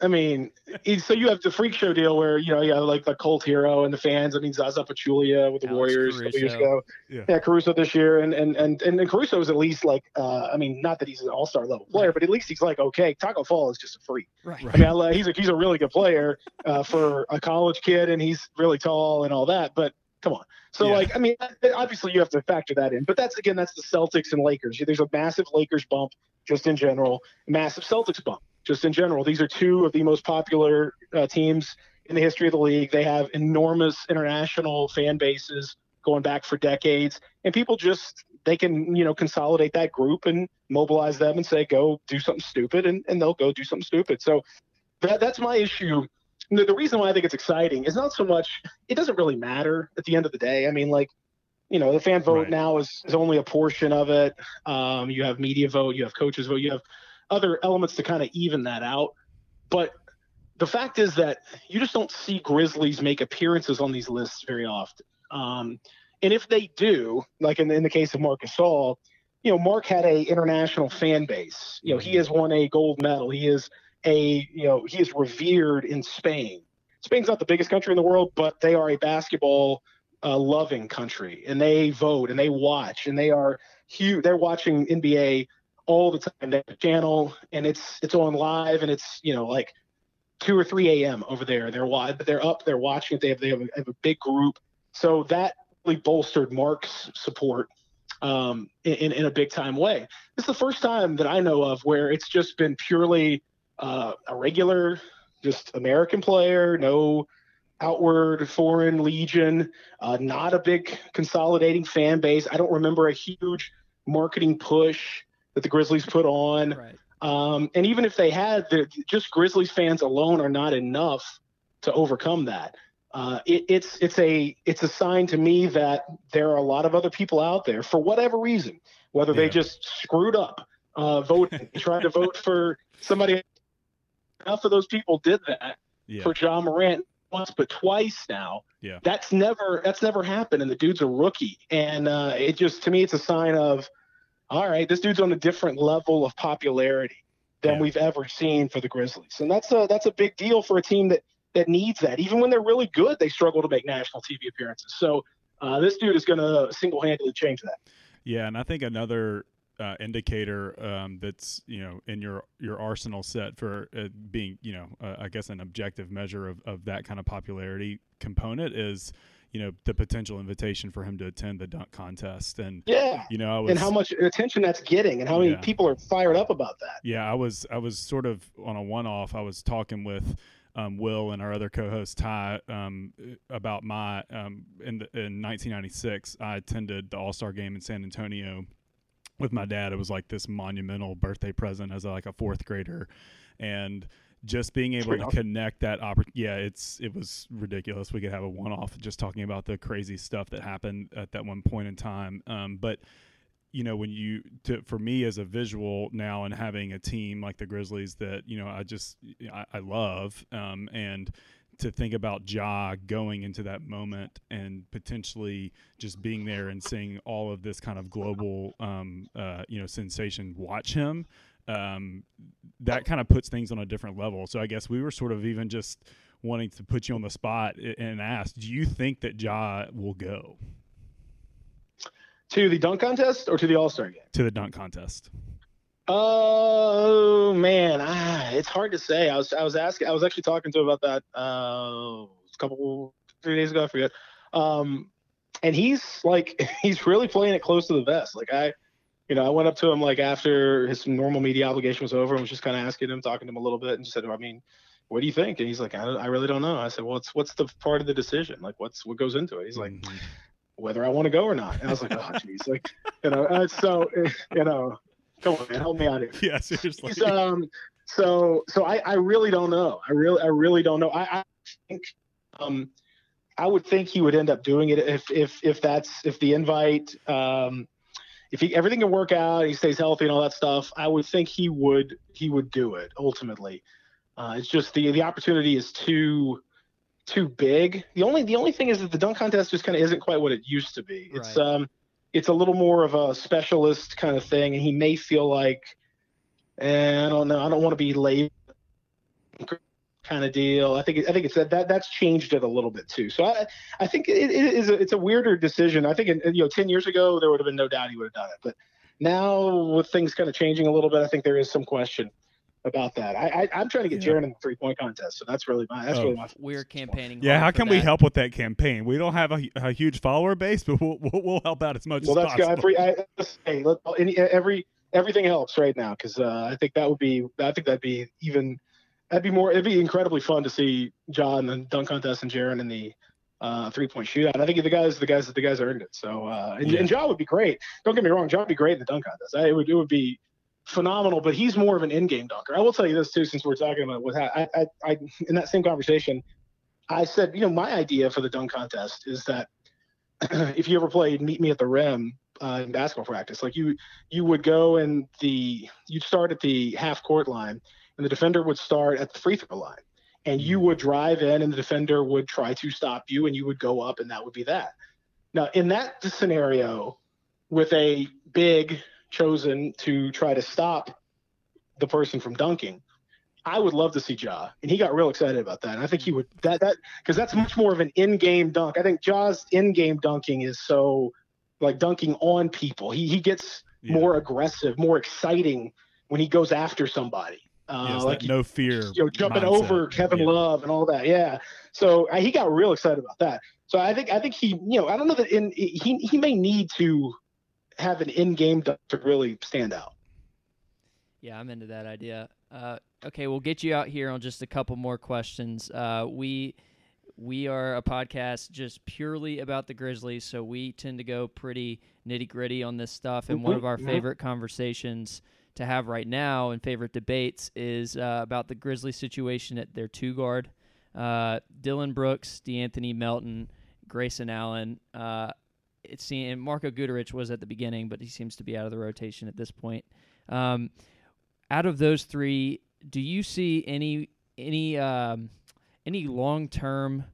I mean, so you have the freak show deal where you know you have like the cult hero and the fans. I mean, Zaza Pachulia with the Alex Warriors a couple years ago. Yeah. Caruso this year, and and and and Caruso is at least like, uh, I mean, not that he's an All Star level player, but at least he's like, okay, Taco Fall is just a freak. right. Right. I mean, I, he's a he's a really good player uh, for a college kid, and he's really tall and all that. But come on, so Yeah. like, I mean, obviously you have to factor that in. But that's again, that's the Celtics and Lakers. There's a massive Lakers bump just in general, massive Celtics bump just in general. These are two of the most popular uh, teams in the history of the league. They have enormous international fan bases going back for decades, and people just they can you know consolidate that group and mobilize them and say go do something stupid, and, and they'll go do something stupid. So that that's my issue. The, the reason why I think it's exciting is not so much it doesn't really matter at the end of the day. I mean, like you know, the fan vote Right. now is, is only a portion of it. Um, you have media vote, you have coaches vote, you have other elements to kind of even that out. But the fact is that you just don't see Grizzlies make appearances on these lists very often. Um, and if they do, like in, in the case of Marcus Gasol, you know, Marc had a international fan base. You know, he has won a gold medal. He is a, you know, he is revered in Spain. Spain's not the biggest country in the world, but they are a basketball uh, loving country, and they vote and they watch, and they are huge. They're watching NBA all the time. that channel, and it's it's on live, and it's you know like two or three a.m. over there. They're they're up. They're watching it. They have they have a, have a big group, so that really bolstered Marc's support um, in in a big time way. This is the first time that I know of where it's just been purely uh, a regular, just American player, no outward foreign legion, uh, not a big consolidating fan base. I don't remember a huge marketing push that the Grizzlies put on. Right. Um, and even if they had, just Grizzlies fans alone are not enough to overcome that. Uh, it, it's it's a it's a sign to me that there are a lot of other people out there for whatever reason, whether Yeah. they just screwed up uh, voting, tried to vote for somebody. Enough of those people did that Yeah. for Ja Morant once but twice now. Yeah. That's never that's never happened and the dude's a rookie. And uh, it just to me it's a sign of all right, this dude's on a different level of popularity than Yeah. we've ever seen for the Grizzlies. And that's a that's a big deal for a team that that needs that. Even when they're really good, they struggle to make national TV appearances. So Uh, this dude is going to single-handedly change that. Yeah, and I think another uh, indicator um, that's you know in your your arsenal set for uh, being you know uh, I guess an objective measure of, of that kind of popularity component is you know the potential invitation for him to attend the dunk contest and yeah you know I was, and how much attention that's getting and how many Yeah. people are fired up about that. yeah I was I was sort of on a one off I was talking with um, Will and our other co-host Ty um, about my um, in the, in 1996 I attended the All Star game in San Antonio with my dad. It was like this monumental birthday present as a, like a fourth grader, and just being able pretty to connect that oppor- yeah it's it was ridiculous. We could have a one-off just talking about the crazy stuff that happened at that one point in time. Um, but you know when you to, for me as a visual now and having a team like the grizzlies that you know i just i, I love um, and to think about Ja going into that moment and potentially just being there and seeing all of this kind of global, um, uh, you know, sensation watch him, um, that kind of puts things on a different level. So I guess we were sort of even just wanting to put you on the spot and ask, do you think that Ja will go To the dunk contest or to the All Star game? to the dunk contest? Oh man, ah, it's hard to say. I was I was asking. I was actually talking to him about that uh, a couple three days ago. I forget. Um, and he's like he's really playing it close to the vest. Like I, you know, I went up to him like after his normal media obligation was over and was just kind of asking him, talking to him a little bit, and just said, I mean, what do you think? And he's like, I, I really don't know. I said, well, what's what's the part of the decision? Like, what's what goes into it? He's like, Mhm. whether I want to go or not. And I was like, oh, jeez, like, you know, uh, so you know, come on, man, help me out here. yeah, seriously. He's, um, so so I, I really don't know. I really I really don't know. I, I think um, I would think he would end up doing it if if if that's if the invite um, if he everything can work out, he stays healthy and all that stuff. I would think he would he would do it ultimately. Uh, it's just the the opportunity is too too big. The only the only thing is that the dunk contest just kind of isn't quite what it used to be. It's Right. um it's a little more of a specialist kind of thing, and he may feel like, eh, I don't know, I don't want to be late kind of deal. I think I think it's that, that that's changed it a little bit too. So I I think it, it is a, it's a weirder decision. I think in, you know ten years ago there would have been no doubt he would have done it, but now with things kind of changing a little bit, I think there is some question about that. I, I I'm trying to get Yeah. Jaren in the three point contest, so that's really my that's Oh. really my We're campaigning. Yeah, how for can we help with that campaign? We don't have a, a huge follower base, but we'll, we'll, we'll help out as much Well, as that's good. possible. I, I, hey, let, any, every everything helps right now because uh, I think that would be I think that'd be even that'd be more it'd be incredibly fun to see Ja and the dunk contest and Jaren in the uh, three point shootout. I think the guys the guys the guys earned it. So uh, and, Yeah. and Ja would be great. Don't get me wrong, Ja would be great in the dunk contest. I, it would it would be phenomenal. But he's more of an in game dunker. I will tell you this too, since we're talking about what I, I I in that same conversation, I said you know my idea for the dunk contest is that if you ever played Meet Me at the Rim uh, in basketball practice, like you you would go and the you'd start at the half court line, and the defender would start at the free throw line, and you would drive in, and the defender would try to stop you, and you would go up, and that would be that. Now, in that scenario, with a big chosen to try to stop the person from dunking. I would love to see Ja, and he got real excited about that. And I think he would that that because that's much more of an in-game dunk. I think Ja's in-game dunking is so like dunking on people. He he gets Yeah. more aggressive, more exciting when he goes after somebody. Uh, Yes, like that no fear. you know, jumping mindset. over Kevin Yeah. Love and all that. Yeah. So uh, he got real excited about that. So I think I think he, you know, I don't know that in he he may need to have an in-game dunk to really stand out. Yeah, I'm into that idea. Uh, okay, we'll get you out here on just a couple more questions. Uh, we we are a podcast just purely about the Grizzlies, so we tend to go pretty nitty gritty on this stuff. And one Mhm, of our mhm. favorite conversations to have right now in favorite debates is uh, about the Grizzlies situation at their two guard. Uh, Dillon Brooks, De'Anthony Melton, Grayson Allen. Uh, it seemed Marko Guduric was at the beginning, but he seems to be out of the rotation at this point. Um, out of those three, do you see any any um, any long term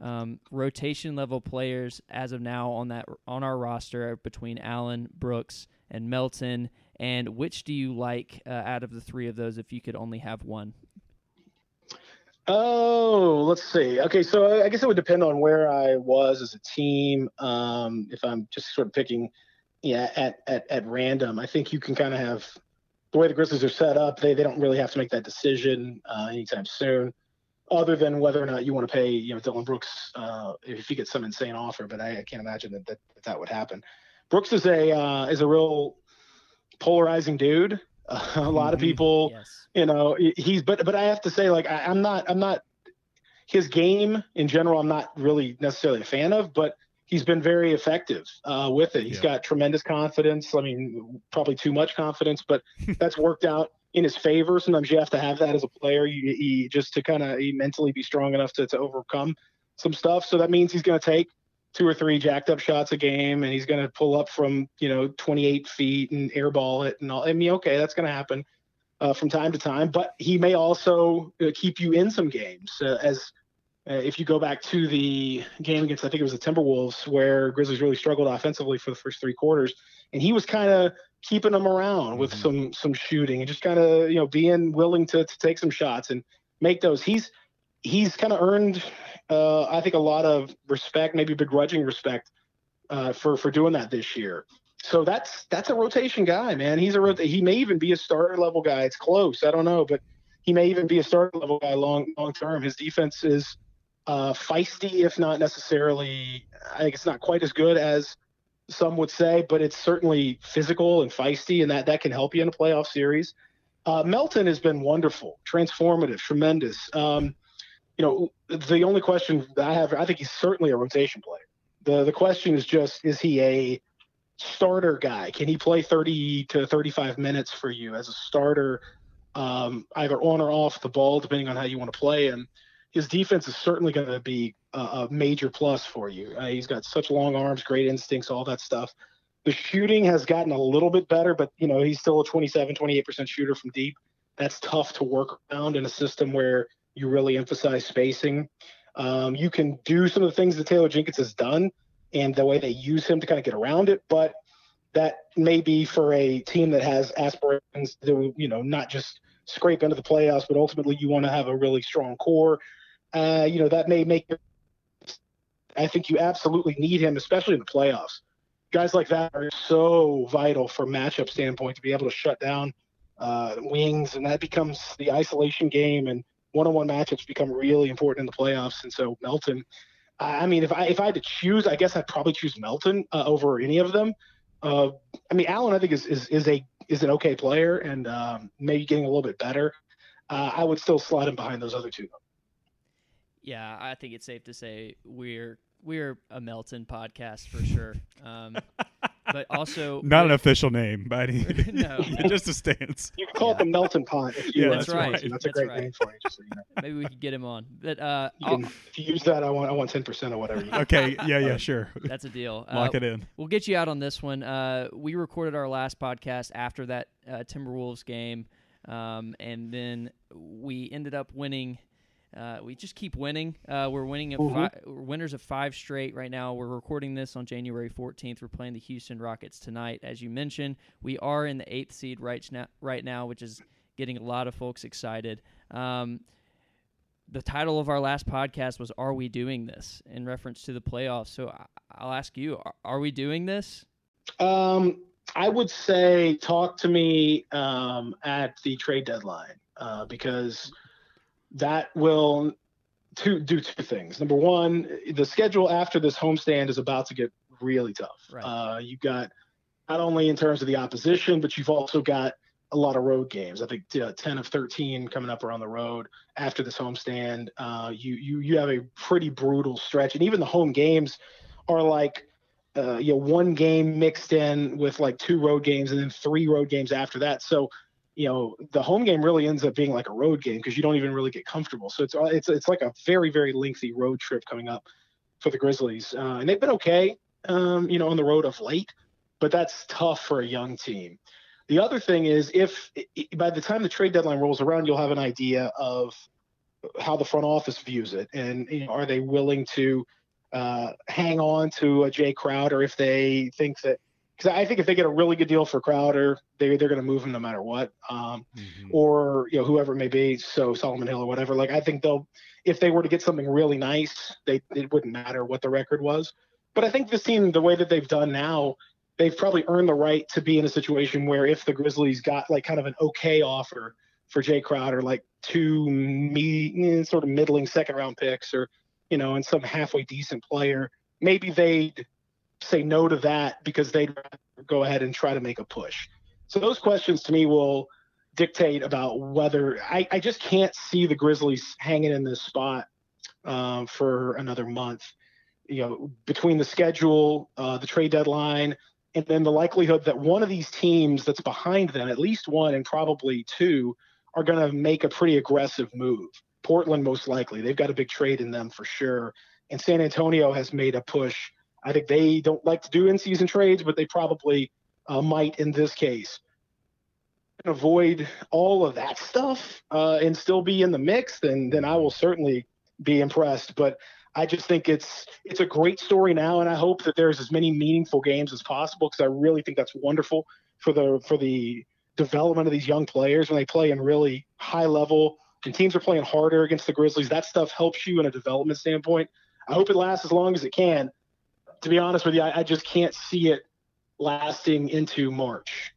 um, rotation level players as of now on that on our roster between Allen, Brooks, and Melton? And which do you like uh, out of the three of those? If you could only have one, Oh, let's see. Okay, so I guess it would depend on where I was as a team. Um, if I'm just sort of picking, yeah, at at at random, I think you can kind of have the way the Grizzlies are set up. They they don't really have to make that decision uh, anytime soon, other than whether or not you want to pay you know Dillon Brooks uh, if you get some insane offer. But I, I can't imagine that that, that would happen. Brooks is a uh, is a real polarizing dude. a lot of Mhm. people Yes. you know he's but but i have to say like I, i'm not i'm not his game in general i'm not really necessarily a fan of but he's been very effective uh, with it He's Yeah. got tremendous confidence i mean probably too much confidence but that's worked out in his favor sometimes you have to have that as a player you, you just to kind of mentally be strong enough to, to overcome some stuff so that means he's going to take two or three jacked up shots a game and he's going to pull up from you know 28 feet and airball it and all i mean okay that's going to happen uh, from time to time, but he may also uh, keep you in some games. Uh, as uh, if you go back to the game against, I think it was the Timberwolves, where Grizzlies really struggled offensively for the first three quarters, and he was kind of keeping them around with Mhm. some some shooting and just kind of you know being willing to, to take some shots and make those. He's he's kind of earned, uh, I think, a lot of respect, maybe begrudging respect, uh, for for doing that this year so that's that's a rotation guy, man. He's a he may even be a starter level guy. It's close, I don't know, but he may even be a starter level guy long long term. His defense is uh, feisty, if not necessarily. I think it's not quite as good as some would say, but it's certainly physical and feisty, and that that can help you in a playoff series. Uh, Melton has been wonderful, transformative, tremendous. Um, you know, the only question I have, I think he's certainly a rotation player. The the question is just, is he a starter guy? Can he play 30 to 35 minutes for you as a starter, um, either on or off the ball, depending on how you want to play And His defense is certainly going to be a, a major plus for you. Uh, he's got such long arms, great instincts, all that stuff. The shooting has gotten a little bit better, but you know he's still a 27, 28% shooter from deep. That's tough to work around in a system where you really emphasize spacing. Um, you can do some of the things that Taylor Jenkins has done and the way they use him to kind of get around it, but that may be for a team that has aspirations to, you know, not just scrape into the playoffs, but ultimately you want to have a really strong core. Uh, you know, that may make I think you absolutely need him, especially in the playoffs. Guys like that are so vital from matchup standpoint to be able to shut down uh, wings, and that becomes the isolation game and one-on-one matchups become really important in the playoffs. And so Melton, I mean, if I if I had to choose, I guess I'd probably choose Melton uh, over any of them. Uh, I mean, Allen, I think is is is a is an okay player and um, maybe getting a little bit better. Uh, I would still slot him behind those other two. Yeah, I think it's safe to say we're we're a Melton podcast for sure. Um, but also Not an official name, but he, No. just a stance. You can call Yeah. it the Melton Pot if you Yeah, uh, that's if you want right. to. That's a great right. name for you. Just so you know. maybe we could get him on. But uh, You can, if you use that, I want I want ten percent or whatever. You Okay, yeah, yeah, sure. that's a deal. Uh, Lock it in. We'll get you out on this one. Uh, we recorded our last podcast after that uh, Timberwolves game, um, and then we ended up winning. Uh, we just keep winning. Uh, we're winning. At Mhm. fi- we're winners of five straight right now. We're recording this on January 14th. We're playing the Houston Rockets tonight, as you mentioned. We are in the eighth seed right now, right now, which is getting a lot of folks excited. Um, the title of our last podcast was "Are we doing this?" in reference to the playoffs. So I'll ask you: Are, are we doing this? Um, I would say talk to me um, at the trade deadline uh, because that will two, do two things. Number one, the schedule after this homestand is about to get really tough. Right. Uh, you've got not only in terms of the opposition, but you've also got a lot of road games. I think uh, 10 of 13 coming up are on the road after this homestand. Uh, you you you have a pretty brutal stretch, and even the home games are like uh, you know one game mixed in with like two road games and then three road games after that. So you know the home game really ends up being like a road game because you don't even really get comfortable. So it's it's it's like a very very lengthy road trip coming up for the Grizzlies, uh, and they've been okay, um, you know, on the road of late, but that's tough for a young team. The other thing is if by the time the trade deadline rolls around, you'll have an idea of how the front office views it, and you know, are they willing to uh, hang on to a Jae Crowder if they think that because I think if they get a really good deal for Crowder, they they're going to move him no matter what, um, mm-hmm. or you know whoever it may be, so Solomon Hill or whatever. Like I think they'll if they were to get something really nice, they it wouldn't matter what the record was. But I think this team, the way that they've done now, they've probably earned the right to be in a situation where if the Grizzlies got like kind of an okay offer for Jae Crowder, like two me sort of middling second round picks, or you know, and some halfway decent player, maybe they'd say no to that because they'd go ahead and try to make a push. So those questions to me will dictate about whether I, I just can't see the Grizzlies hanging in this spot um, for another month. You know, between the schedule, uh, the trade deadline, and then the likelihood that one of these teams that's behind them, at least one and probably two, are going to make a pretty aggressive move. Portland, most likely. They've got a big trade in them for sure. And San Antonio has made a push I think they don't like to do in-season trades, but they probably uh, might in this case. Avoid all of that stuff uh, and still be in the mix, then then I will certainly be impressed. But I just think it's it's a great story now, and I hope that there's as many meaningful games as possible because I really think that's wonderful for the for the development of these young players when they play in really high level and teams are playing harder against the Grizzlies. That stuff helps you in a development standpoint. I hope it lasts as long as it can to be honest with you, I, I just can't see it lasting into March.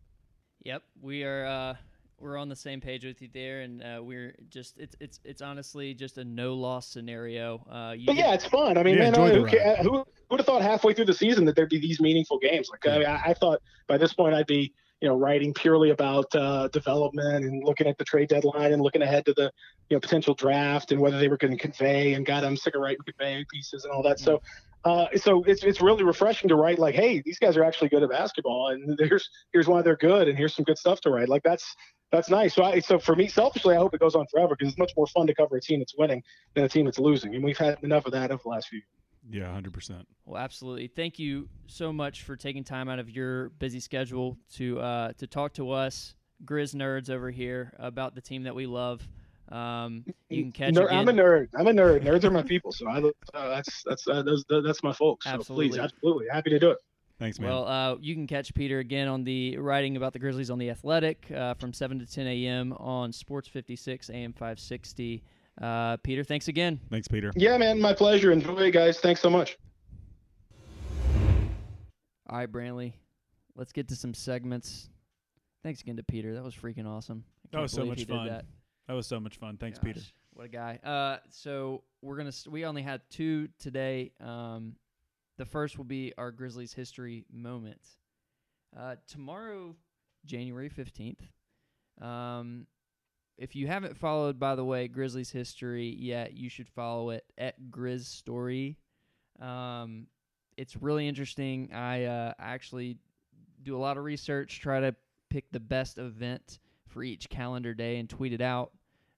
Yep, we are. Uh, we're on the same page with you there, and uh, we're just it's it's it's honestly just a no loss scenario. Uh, but yeah, it's fun. I mean, yeah, man, uh, who, who would have thought halfway through the season that there'd be these meaningful games? Like, I, mean, I, I thought by this point I'd be you know, writing purely about uh, development and looking at the trade deadline and looking ahead to the, you know, potential draft and whether they were going to convey and got them sick of writing convey pieces and all that. So, uh, so it's it's really refreshing to write like, hey, these guys are actually good at basketball, and here's here's why they're good, and here's some good stuff to write. Like that's that's nice. So I so for me, selfishly, I hope it goes on forever because it's much more fun to cover a team that's winning than a team that's losing, and we've had enough of that over the last few. Yeah, hundred percent. Well, absolutely. Thank you so much for taking time out of your busy schedule to uh, to talk to us, Grizz nerds over here, about the team that we love. Um, you can catch. Nerd, I'm a nerd. I'm a nerd. Nerds are my people, so I uh, that's that's uh, that's that's my folks. So absolutely. please, absolutely, happy to do it. Thanks, man. Well, uh, you can catch Peter again on the writing about the Grizzlies on the Athletic uh, from 7 to 10 a.m. on Sports 56 AM 560. Uh, Peter, thanks again. Thanks, Peter. Yeah, man, my pleasure. Enjoy it, guys. Thanks so much. All right, Brantley, let's get to some segments. Thanks again to Peter. That was freaking awesome. That was so much fun. That. that. was so much fun. Thanks, Gosh, Peter. What a guy. Uh, so we're gonna st- we only had two today. Um, the first will be our Grizzlies history moment. Uh, tomorrow, January fifteenth. Um, if you haven't followed, by the way, Grizzlies history yet, you should follow it at Grizz Story. Um, it's really interesting. I uh, actually do a lot of research, try to pick the best event for each calendar day and tweet it out.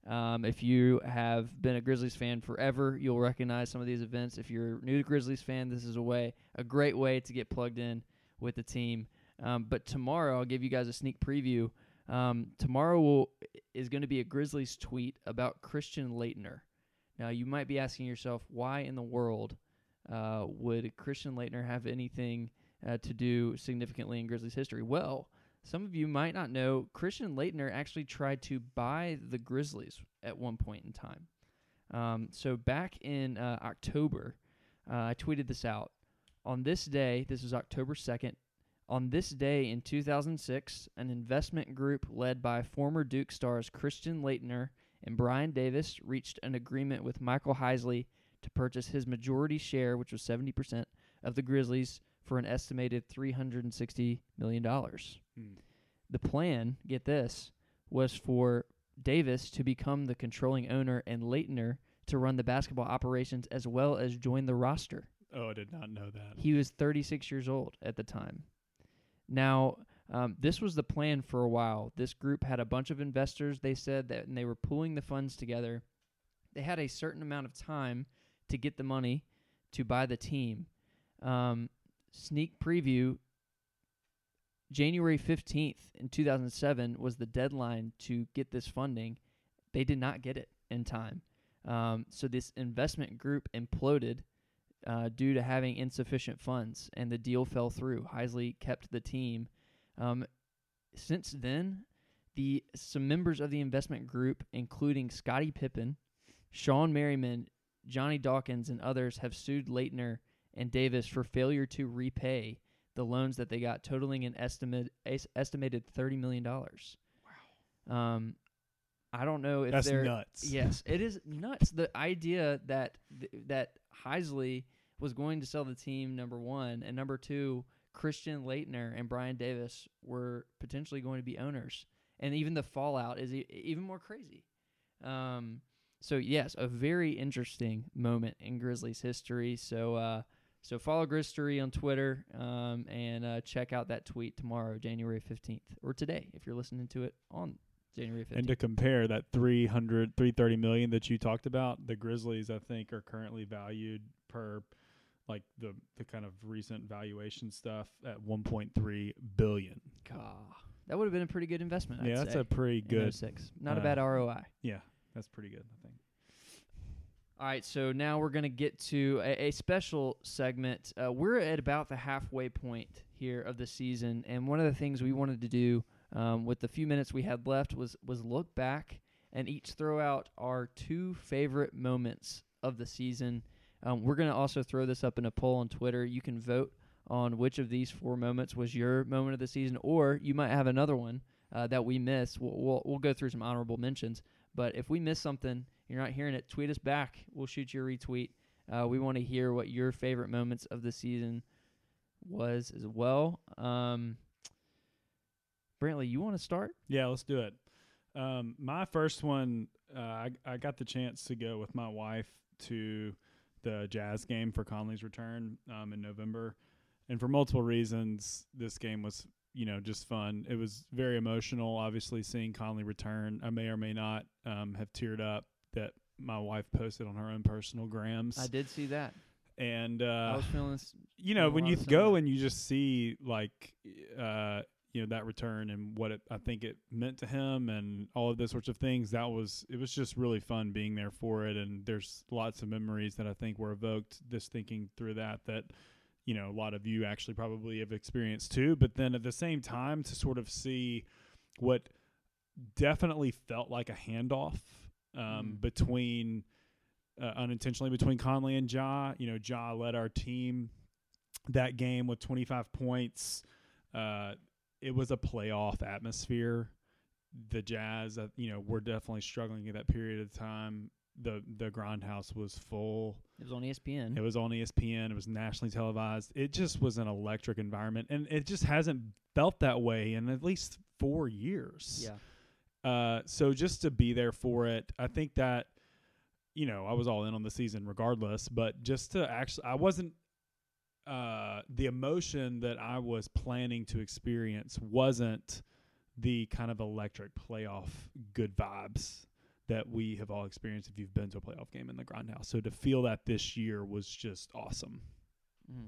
Um, if you have been a Grizzlies fan forever, you'll recognize some of these events. If you're new to Grizzlies fan, this is a way, a great way to get plugged in with the team. Um, but tomorrow, I'll give you guys a sneak preview. Um, tomorrow will, is going to be a Grizzlies tweet about Christian Laettner. Now, you might be asking yourself, why in the world uh, would Christian Laettner have anything uh, to do significantly in Grizzlies history? Well, some of you might not know Christian Laettner actually tried to buy the Grizzlies at one point in time. Um, so back in uh, October, uh, I tweeted this out. On this day, this is October 2nd, on this day in 2006, an investment group led by former Duke stars Christian Laettner and Brian Davis reached an agreement with Michael Heisley to purchase his majority share, which was 70%, of the Grizzlies for an estimated $360 million. Hmm. The plan, get this, was for Davis to become the controlling owner and Laettner to run the basketball operations as well as join the roster. Oh, I did not know that. He was 36 years old at the time. Now, um, this was the plan for a while. This group had a bunch of investors, they said, that and they were pulling the funds together. They had a certain amount of time to get the money to buy the team. Um, sneak preview January 15th in 2007 was the deadline to get this funding. They did not get it in time. Um, so this investment group imploded uh, due to having insufficient funds, and the deal fell through. Heisley kept the team. Um, since then, the some members of the investment group, including Scottie Pippen, Shawne Merriman, Johnny Dawkins, and others, have sued Laettner and Davis for failure to repay the loans that they got, totaling an estimate es- estimated thirty million dollars. Wow. Um, I don't know if That's they're nuts. Yes, it is nuts. The idea that th- that Heisley was going to sell the team, number one, and number two, Christian Laettner and Brian Davis were potentially going to be owners, and even the fallout is even more crazy. Um, so yes, a very interesting moment in Grizzlies history. So uh, so follow Grizzly on Twitter um, and uh, check out that tweet tomorrow, January fifteenth, or today if you're listening to it on January 15th. And to compare that 300, 330 million that you talked about, the Grizzlies, I think, are currently valued per like the the kind of recent valuation stuff at 1.3 billion. God, that would have been a pretty good investment. I'd yeah, that's say, a pretty good. 06. Not a uh, bad ROI. Yeah, that's pretty good. I think. All right, so now we're going to get to a, a special segment. Uh, we're at about the halfway point here of the season, and one of the things we wanted to do um, with the few minutes we had left was was look back and each throw out our two favorite moments of the season. Um, we're going to also throw this up in a poll on Twitter. You can vote on which of these four moments was your moment of the season, or you might have another one uh, that we missed. We'll, we'll we'll go through some honorable mentions, but if we miss something, you're not hearing it, tweet us back. We'll shoot you a retweet. Uh, we want to hear what your favorite moments of the season was as well. Um, Brantley, you want to start? Yeah, let's do it. Um, my first one, uh, I, I got the chance to go with my wife to the Jazz game for Conley's return um, in November, and for multiple reasons, this game was you know just fun. It was very emotional. Obviously, seeing Conley return, I may or may not um, have teared up. That my wife posted on her own personal grams, I did see that. and I uh, was feeling this. you know when you go and you just see like uh you know that return and what it I think it meant to him and all of those sorts of things that was it was just really fun being there for it and there's lots of memories that I think were evoked just thinking through that that you know a lot of you actually probably have experienced too but then at the same time to sort of see what definitely felt like a handoff um, Mm. between uh, unintentionally between Conley and Ja. You know, Ja led our team that game with 25 points. Uh, it was a playoff atmosphere. The Jazz, uh, you know, were definitely struggling at that period of time. The the grindhouse was full. It was on ESPN. It was on ESPN. It was nationally televised. It just was an electric environment, and it just hasn't felt that way in at least four years. yeah. Uh, so just to be there for it, I think that, you know, I was all in on the season regardless, but just to actually, I wasn't, uh, the emotion that I was planning to experience wasn't the kind of electric playoff good vibes that we have all experienced if you've been to a playoff game in the grindhouse. So to feel that this year was just awesome. Mm.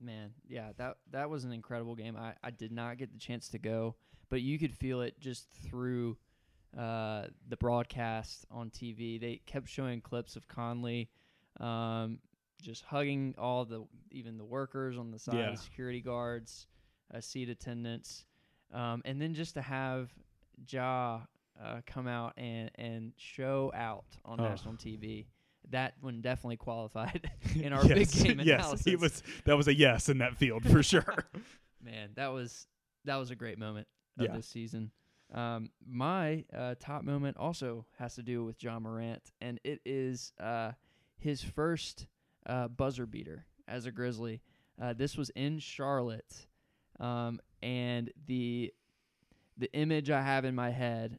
Man, yeah, that that was an incredible game. I, I did not get the chance to go, but you could feel it just through uh, the broadcast on TV. They kept showing clips of Conley um, just hugging all the even the workers on the side, Yeah. the security guards, uh, seat attendants, um, and then just to have Ja uh, come out and and show out on Oh. national TV. That one definitely qualified in our big Yes, game yes, analysis. he was. That was a yes in that field for sure. Man, that was that was a great moment of Yeah. this season. Um, my uh, top moment also has to do with Ja Morant, and it is uh, his first uh, buzzer beater as a Grizzly. Uh, this was in Charlotte, um, and the the image I have in my head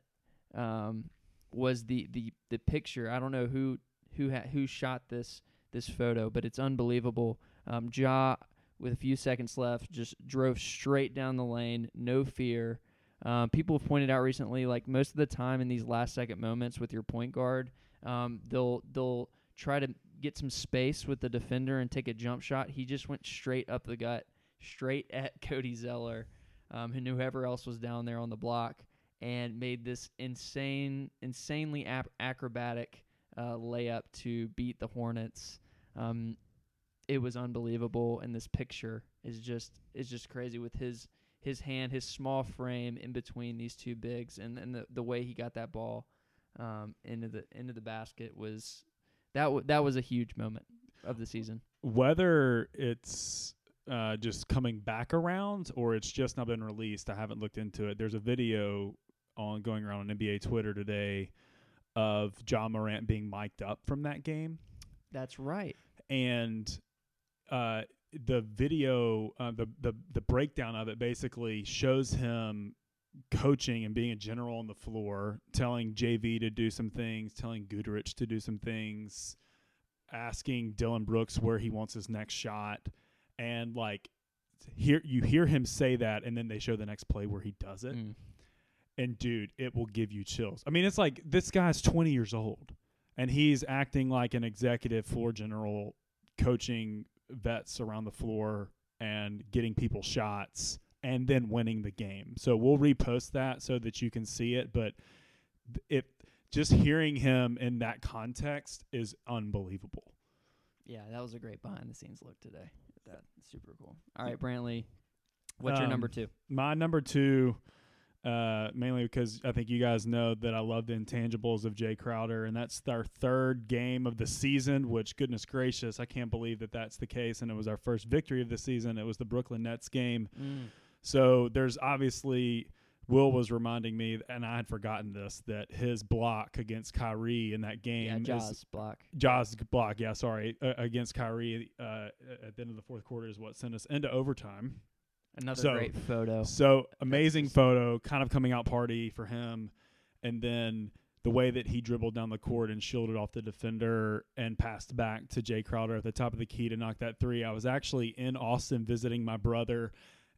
um, was the, the the picture. I don't know who who ha- who shot this this photo, but it's unbelievable. Um, Ja, with a few seconds left, just drove straight down the lane, no fear. Um, people have pointed out recently, like most of the time in these last second moments with your point guard, um, they'll they'll try to get some space with the defender and take a jump shot. He just went straight up the gut, straight at Cody Zeller, um, and whoever else was down there on the block, and made this insane, insanely ap- acrobatic uh, layup to beat the Hornets. Um, it was unbelievable. And this picture is just is just crazy with his his hand, his small frame in between these two bigs, and and the the way he got that ball um, into the into the basket was that w- that was a huge moment of the season. Whether it's uh, just coming back around or it's just not been released, I haven't looked into it. There's a video on going around on NBA Twitter today of Ja Morant being mic'd up from that game. That's right. and uh, the video, uh, the the the breakdown of it basically shows him coaching and being a general on the floor, telling JV to do some things, telling Guduric to do some things, asking Dillon Brooks where he wants his next shot, and like hear you hear him say that, and then they show the next play where he does it, Mm. and dude, it will give you chills. I mean, it's like this guy's 20 years old and he's acting like an executive floor general coaching vets around the floor and getting people shots and then winning the game. So we'll repost that so that you can see it, but it just hearing him in that context is unbelievable. Yeah, that was a great behind the scenes look today. That super cool. All right, Brantley, what's your number Um, two? My number two, uh, mainly because I think you guys know that I love the intangibles of Jae Crowder, and that's our third game of the season. Which, goodness gracious, I can't believe that that's the case. And it was our first victory of the season. It was the Brooklyn Nets game. Mm. So there's obviously Will was reminding me, and I had forgotten this, that his block against Kyrie in that Yeah, game is Ja's block. Ja's block, yeah, sorry, uh, against Kyrie uh, at the end of the fourth quarter is what sent us into overtime. Another So- great photo. So amazing photo, kind of coming out party for him, and then the way that he dribbled down the court and shielded off the defender and passed back to Jae Crowder at the top of the key to knock that three. I was actually in Austin visiting my brother.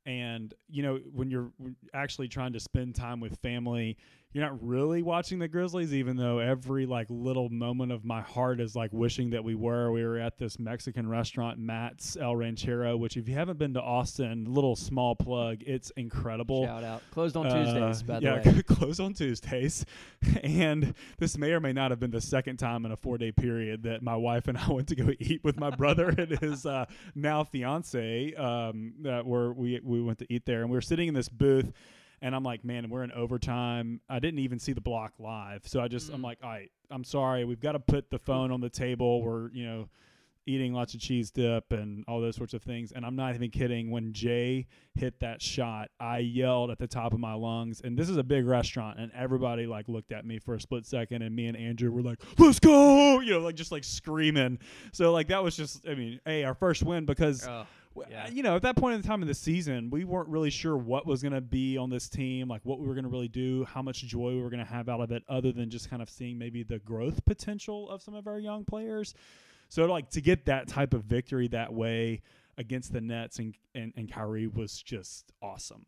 And you know when you're actually trying to spend time with family, you're not really watching the Grizzlies, even though every like little moment of my heart is like wishing that we were. We were at this Mexican restaurant, Matt's El Ranchero, which if you haven't been to Austin, little small plug, it's incredible. Shout out. Closed on Uh, Tuesdays, by the yeah, way. closed on Tuesdays. and this may or may not have been the second time in a four day period that my wife and I went to go eat with my brother and his uh, now fiance. Um, that were we we went to eat there, and we were sitting in this booth. And I'm like, man, we're in overtime. I didn't even see the block live, so I just, I'm Mm. like, all right, I'm sorry. We've got to put the phone on the table. We're, you know, eating lots of cheese dip and all those sorts of things. And I'm not even kidding. When Jae hit that shot, I yelled at the top of my lungs. And this is a big restaurant, and everybody like looked at me for a split second, and me and Andrew were like, "Let's go!" You know, like just like screaming. So like that was just, I mean, hey, our first win because. Oh, yeah. You know, at that point in the time of the season, we weren't really sure what was going to be on this team, like what we were going to really do, how much joy we were going to have out of it, other than just kind of seeing maybe the growth potential of some of our young players. So, like to get that type of victory that way against the Nets and and, and Kyrie was just awesome.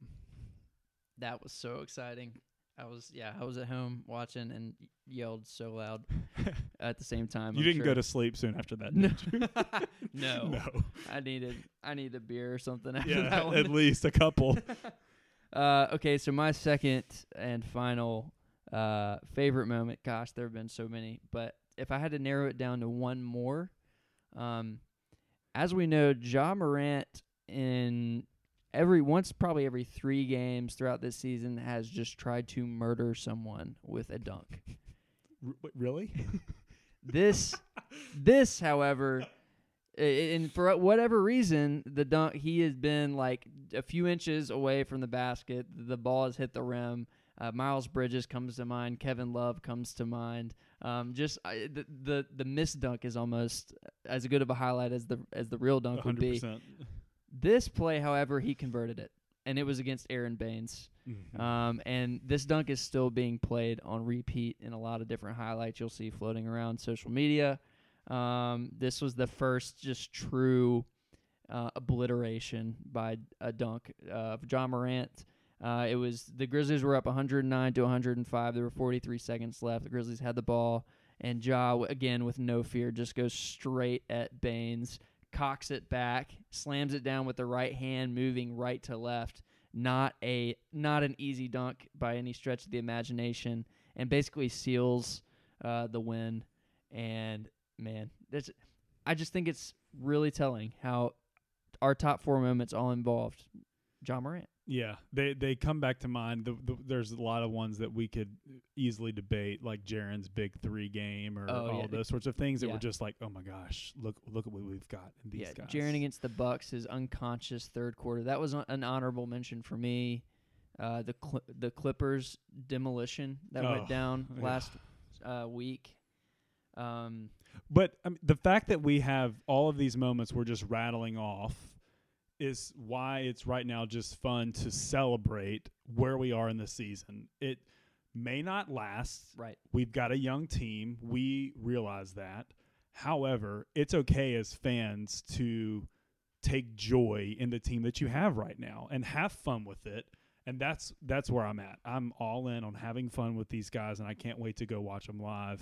that was so exciting. I was yeah, I was at home watching and yelled so loud at the same time. you I'm didn't sure. go to sleep soon after that, No. no. no. I needed I needed a beer or something after Yeah, that one. at least a couple. Uh, okay, so my second and final uh, favorite moment. Gosh, there have been so many, but if I had to narrow it down to one more, um, as we know, Ja Morant in every once probably every three games throughout this season has just tried to murder someone with a dunk. R- really? This, this, however, and for whatever reason, the dunk he has been like a few inches away from the basket. The ball has hit the rim. Uh, Miles Bridges comes to mind. Kevin Love comes to mind. Um, just I, the, the the missed dunk is almost as good of a highlight as the as the real dunk would be. This play, however, he converted it, and it was against Aron Baynes. Mhm. Um, and this dunk is still being played on repeat in a lot of different highlights you'll see floating around social media. Um, this was the first just true uh, obliteration by a dunk of Ja Morant. Uh, it was the Grizzlies were up 109 to 105. There were 43 seconds left. The Grizzlies had the ball, and Ja again with no fear just goes straight at Baines, cocks it back, slams it down with the right hand, moving right to left not a not an easy dunk by any stretch of the imagination, and basically seals uh, the win. And man, that's I just think it's really telling how our top four moments all involved Ja Morant. Yeah, they they come back to mind. The, the, there's a lot of ones that we could easily debate, like Jaren's big three game or Oh, all yeah. those sorts of things that Yeah. were just like, oh my gosh, look look at what we've got in these yeah, guys. Jaren against the Bucks, his unconscious third quarter. That was an honorable mention for me. Uh, the Cl- the Clippers demolition that Oh, went down last uh, week. Um, But I mean, the fact that we have all of these moments we're just rattling off is why it's right now just fun to celebrate where we are in the season. It may not last. right. We've got a young team. We realize that. However, it's okay as fans to take joy in the team that you have right now and have fun with it. And that's that's where I'm at. I'm all in on having fun with these guys, and I can't wait to go watch them live.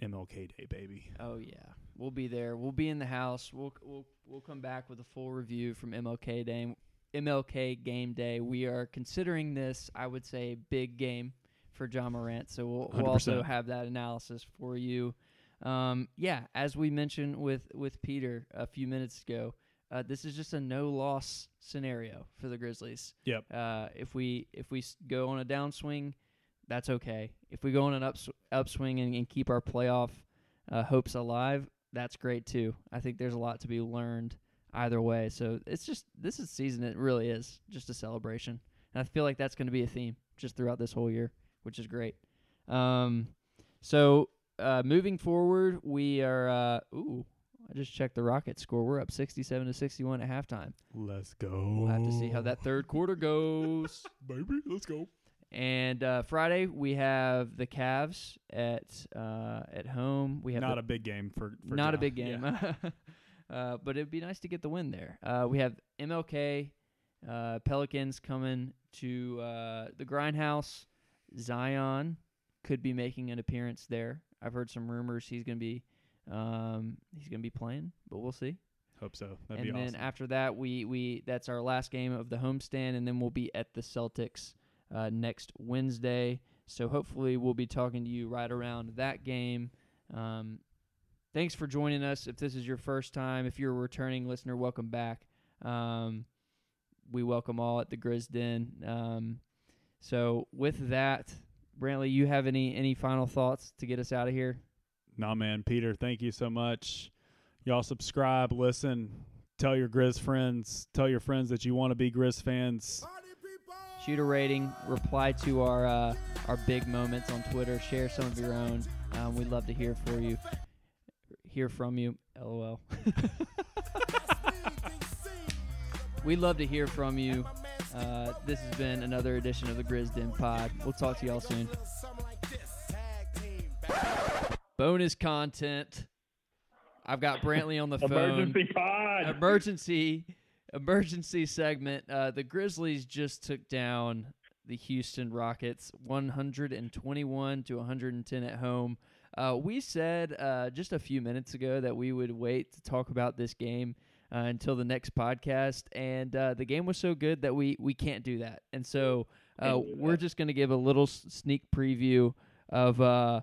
MLK Day, baby. Oh yeah, we'll be there. We'll be in the house. We'll we'll we'll come back with a full review from MLK Day. MLK Game Day. We are considering this, I would say, big game for Ja Morant. So we'll, we'll also have that analysis for you. Um, yeah, as we mentioned with with Peter a few minutes ago, uh, this is just a no loss scenario for the Grizzlies. Yep. Uh, if we if we go on a downswing, that's okay. If we go on an ups, upswing and, and keep our playoff uh, hopes alive, that's great too. I think there's a lot to be learned either way. So it's just this is season. It really is just a celebration, and I feel like that's going to be a theme just throughout this whole year, which is great. Um, so uh, moving forward, we are. Uh, ooh, I just checked the Rockets score. We're up 67 to 61 at halftime. Let's go. We'll have to see how that third quarter goes. baby. Let's go. And uh, Friday we have the Cavs at uh, at home. We have Not the- a big game for, for not a Ja. big Yeah. game, uh, but it'd be nice to get the win there. Uh, we have MLK uh, Pelicans coming to uh, the Grindhouse. Zion could be making an appearance there. I've heard some rumors he's gonna be um, he's gonna be playing, but we'll see. Hope so. That'd and be then awesome. after that, we we that's our last game of the homestand, and then we'll be at the Celtics uh, next Wednesday. So hopefully, we'll be talking to you right around that game. Um, thanks for joining us. If this is your first time, if you're a returning listener, welcome back. Um, we welcome all at the Grizz Den. Um, so with that, Brantley, you have any any final thoughts to get us out of here? Nah, man. Peter, thank you so much. Y'all subscribe, listen, tell your Grizz friends, tell your friends that you want to be Grizz fans. Shoot a rating, reply to our uh, our big moments on Twitter, share some of your own. Um, we'd love to hear for you, hear from you. LOL. we'd love to hear from you. Uh, this has been another edition of the Grizz Den Pod. We'll talk to y'all soon. Bonus content. I've got Brantley on the phone Emergency pod. emergency emergency segment. Uh, the Grizzlies just took down the Houston Rockets, 121 to 110 at home. Uh, we said uh, just a few minutes ago that we would wait to talk about this game uh, until the next podcast, and uh, the game was so good that we we can't do that. And so uh, we're just going to give a little sneak preview of uh,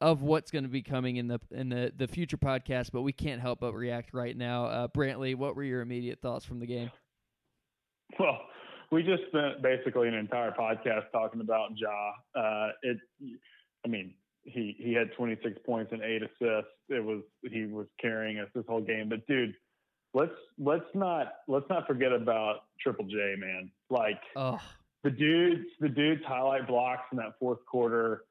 of what's going to be coming in the in the the future podcast, but we can't help but react right now. Uh, Brantley, what were your immediate thoughts from the game? Well, we just spent basically an entire podcast talking about Ja. Uh, it, I mean, he he had 26 points and eight assists. It was he was carrying us this whole game. But dude, let's let's not let's not forget about Triple J, man. Like Oh, the dudes, the dudes highlight blocks in that fourth quarter.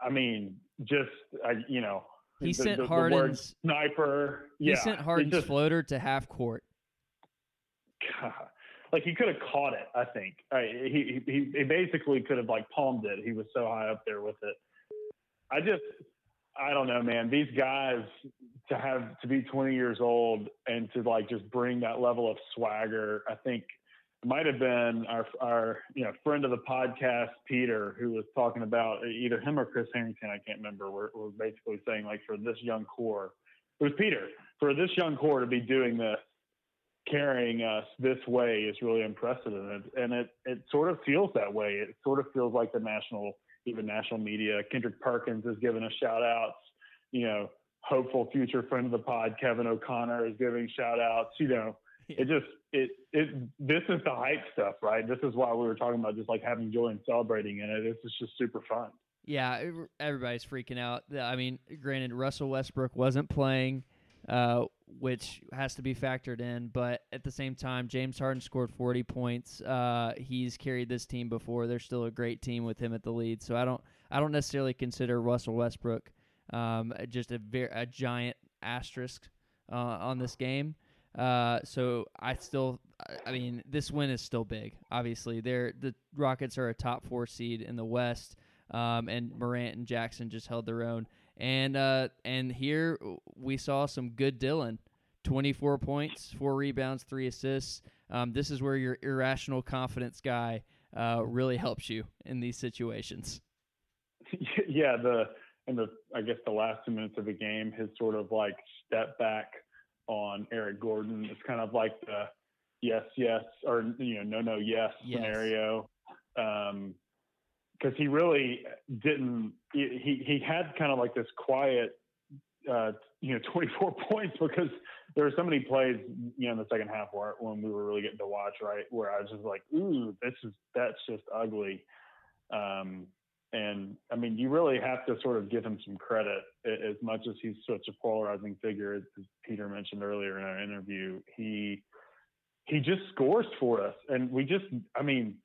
I mean, just I, you know, he the- sent the- the Harden's sniper. he sent Harden's just- floater to half court. God, like he could have caught it. I think I, he, he he basically could have like palmed it. He was so high up there with it. I just I don't know, man. These guys to have to be 20 years old and to like just bring that level of swagger. I think might have been our our you know friend of the podcast Peter who was talking about uh, either him or Chris Herrington. I can't remember. Were, were basically saying like for this young core, it was Peter for this young core to be doing this carrying us this way is really unprecedented and it, and it, it sort of feels that way it sort of feels like the national even national media kendrick perkins has given us shout outs you know hopeful future friend of the pod, Kevin O'Connor, is giving shout outs. You know, it just it it this is the hype stuff, right? This is why we were talking about just like having joy and celebrating in it. This is just super fun. Yeah, everybody's freaking out. I mean, granted, Russell Westbrook wasn't playing, uh, which has to be factored in. But at the same time, James Harden scored 40 points. Uh, he's carried this team before. They're still a great team with him at the lead. So I don't, I don't necessarily consider Russell Westbrook um, just a very a giant asterisk uh, on this game. Uh, so I still, I mean, this win is still big. Obviously, they're the Rockets are a top four seed in the West, um, and Morant and Jackson just held their own. And uh, and here we saw some good Dillon, twenty four points, four rebounds, three assists. Um, this is where your irrational confidence guy uh, really helps you in these situations. Yeah, the in the I guess the last two minutes of the game, his sort of like step back on Eric Gordon. It's kind of like the yes, yes, or you know, no, no, yes, yes. scenario. Um, because he really didn't. He he had kind of like this quiet, uh, you know, 24 points because there were so many plays, you know, in the second half where when we were really getting to watch, right, where I was just like, ooh, this is that's just ugly. Um, and I mean, you really have to sort of give him some credit as much as he's such a polarizing figure, as Peter mentioned earlier in our interview. He he just scores for us, and we just, I mean,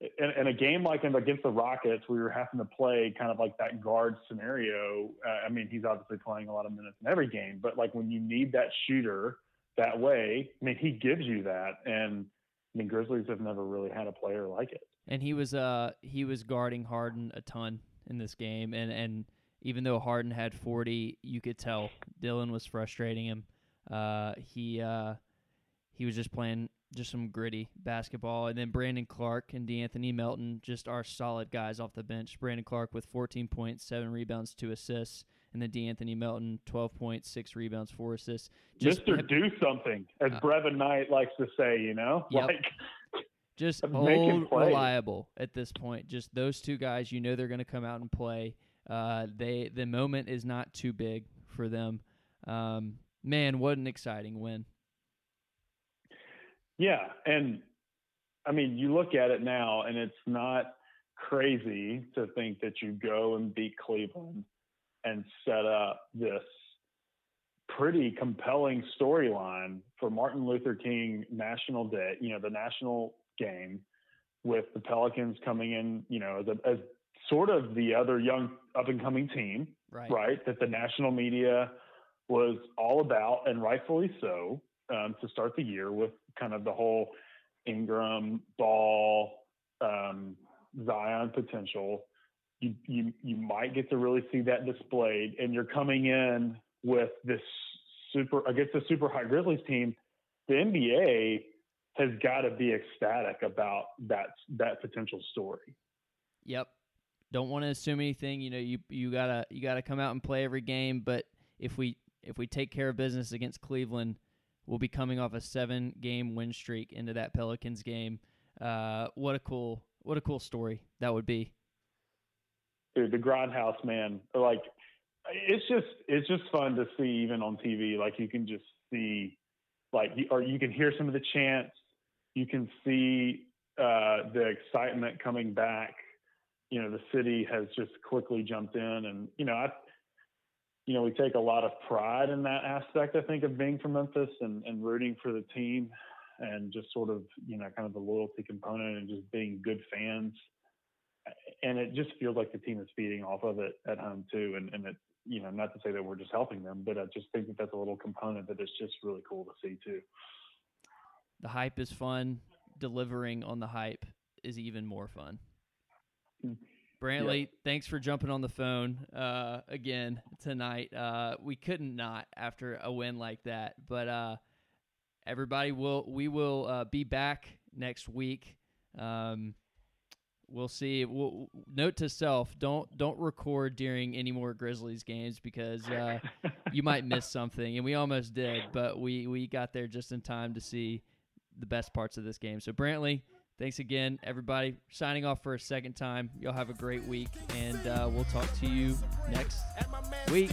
in, in a game like against the Rockets, we were having to play kind of like that guard scenario. Uh, I mean, he's obviously playing a lot of minutes in every game, but like when you need that shooter that way, I mean, he gives you that, and I mean, Grizzlies have never really had a player like it and he was uh he was guarding Harden a ton in this game, and and even though Harden had 40, you could tell Dillon was frustrating him. Uh, he uh, he was just playing just some gritty basketball, and then Brandon Clarke and De'Anthony Melton just are solid guys off the bench. Brandon Clarke with 14 points, seven rebounds, two assists, and then De'Anthony Melton 12 points, six rebounds, four assists. Just Mister, do something, as uh, Brevin Knight likes to say. You know, yep. like just old reliable at this point. Just those two guys, you know they're going to come out and play. Uh, they the moment is not too big for them. Um, man, what an exciting win! Yeah, and I mean, you look at it now, and it's not crazy to think that you go and beat Cleveland and set up this pretty compelling storyline for Martin Luther King National Day, you know, the national game with the Pelicans coming in, you know, as, a, as sort of the other young up and coming team, right. right? That the national media was all about, and rightfully so, um, to start the year with kind of the whole Ingram ball, um, Zion potential. You, you you might get to really see that displayed, and you're coming in with this super against a super high Grizzlies team. The NBA has got to be ecstatic about that that potential story. Yep. Don't want to assume anything. You know, you you gotta you gotta come out and play every game. But if we if we take care of business against Cleveland, we'll be coming off a seven game win streak into that Pelicans game. Uh, what a cool what a cool story that would be. Dude, the Grindhouse man, like it's just it's just fun to see even on TV. Like you can just see, like or you can hear some of the chants you can see uh, the excitement coming back. You know, the city has just quickly jumped in, and you know, I, you know, we take a lot of pride in that aspect. I think of being from Memphis and, and rooting for the team, and just sort of you know, kind of the loyalty component, and just being good fans. And it just feels like the team is feeding off of it at home too, and and it you know, not to say that we're just helping them, but I just think that that's a little component that is just really cool to see too. The hype is fun. Delivering on the hype is even more fun. Brantley, yep. thanks for jumping on the phone uh, again tonight. Uh, we couldn't not after a win like that, but uh, everybody will we will uh, be back next week. Um, we'll see. We'll, note to self: don't don't record during any more Grizzlies games because uh, you might miss something, and we almost did, but we we got there just in time to see the best parts of this game. So, Brantley, thanks again, everybody. Signing off for a second time. Y'all have a great week, and uh, we'll talk to you next week.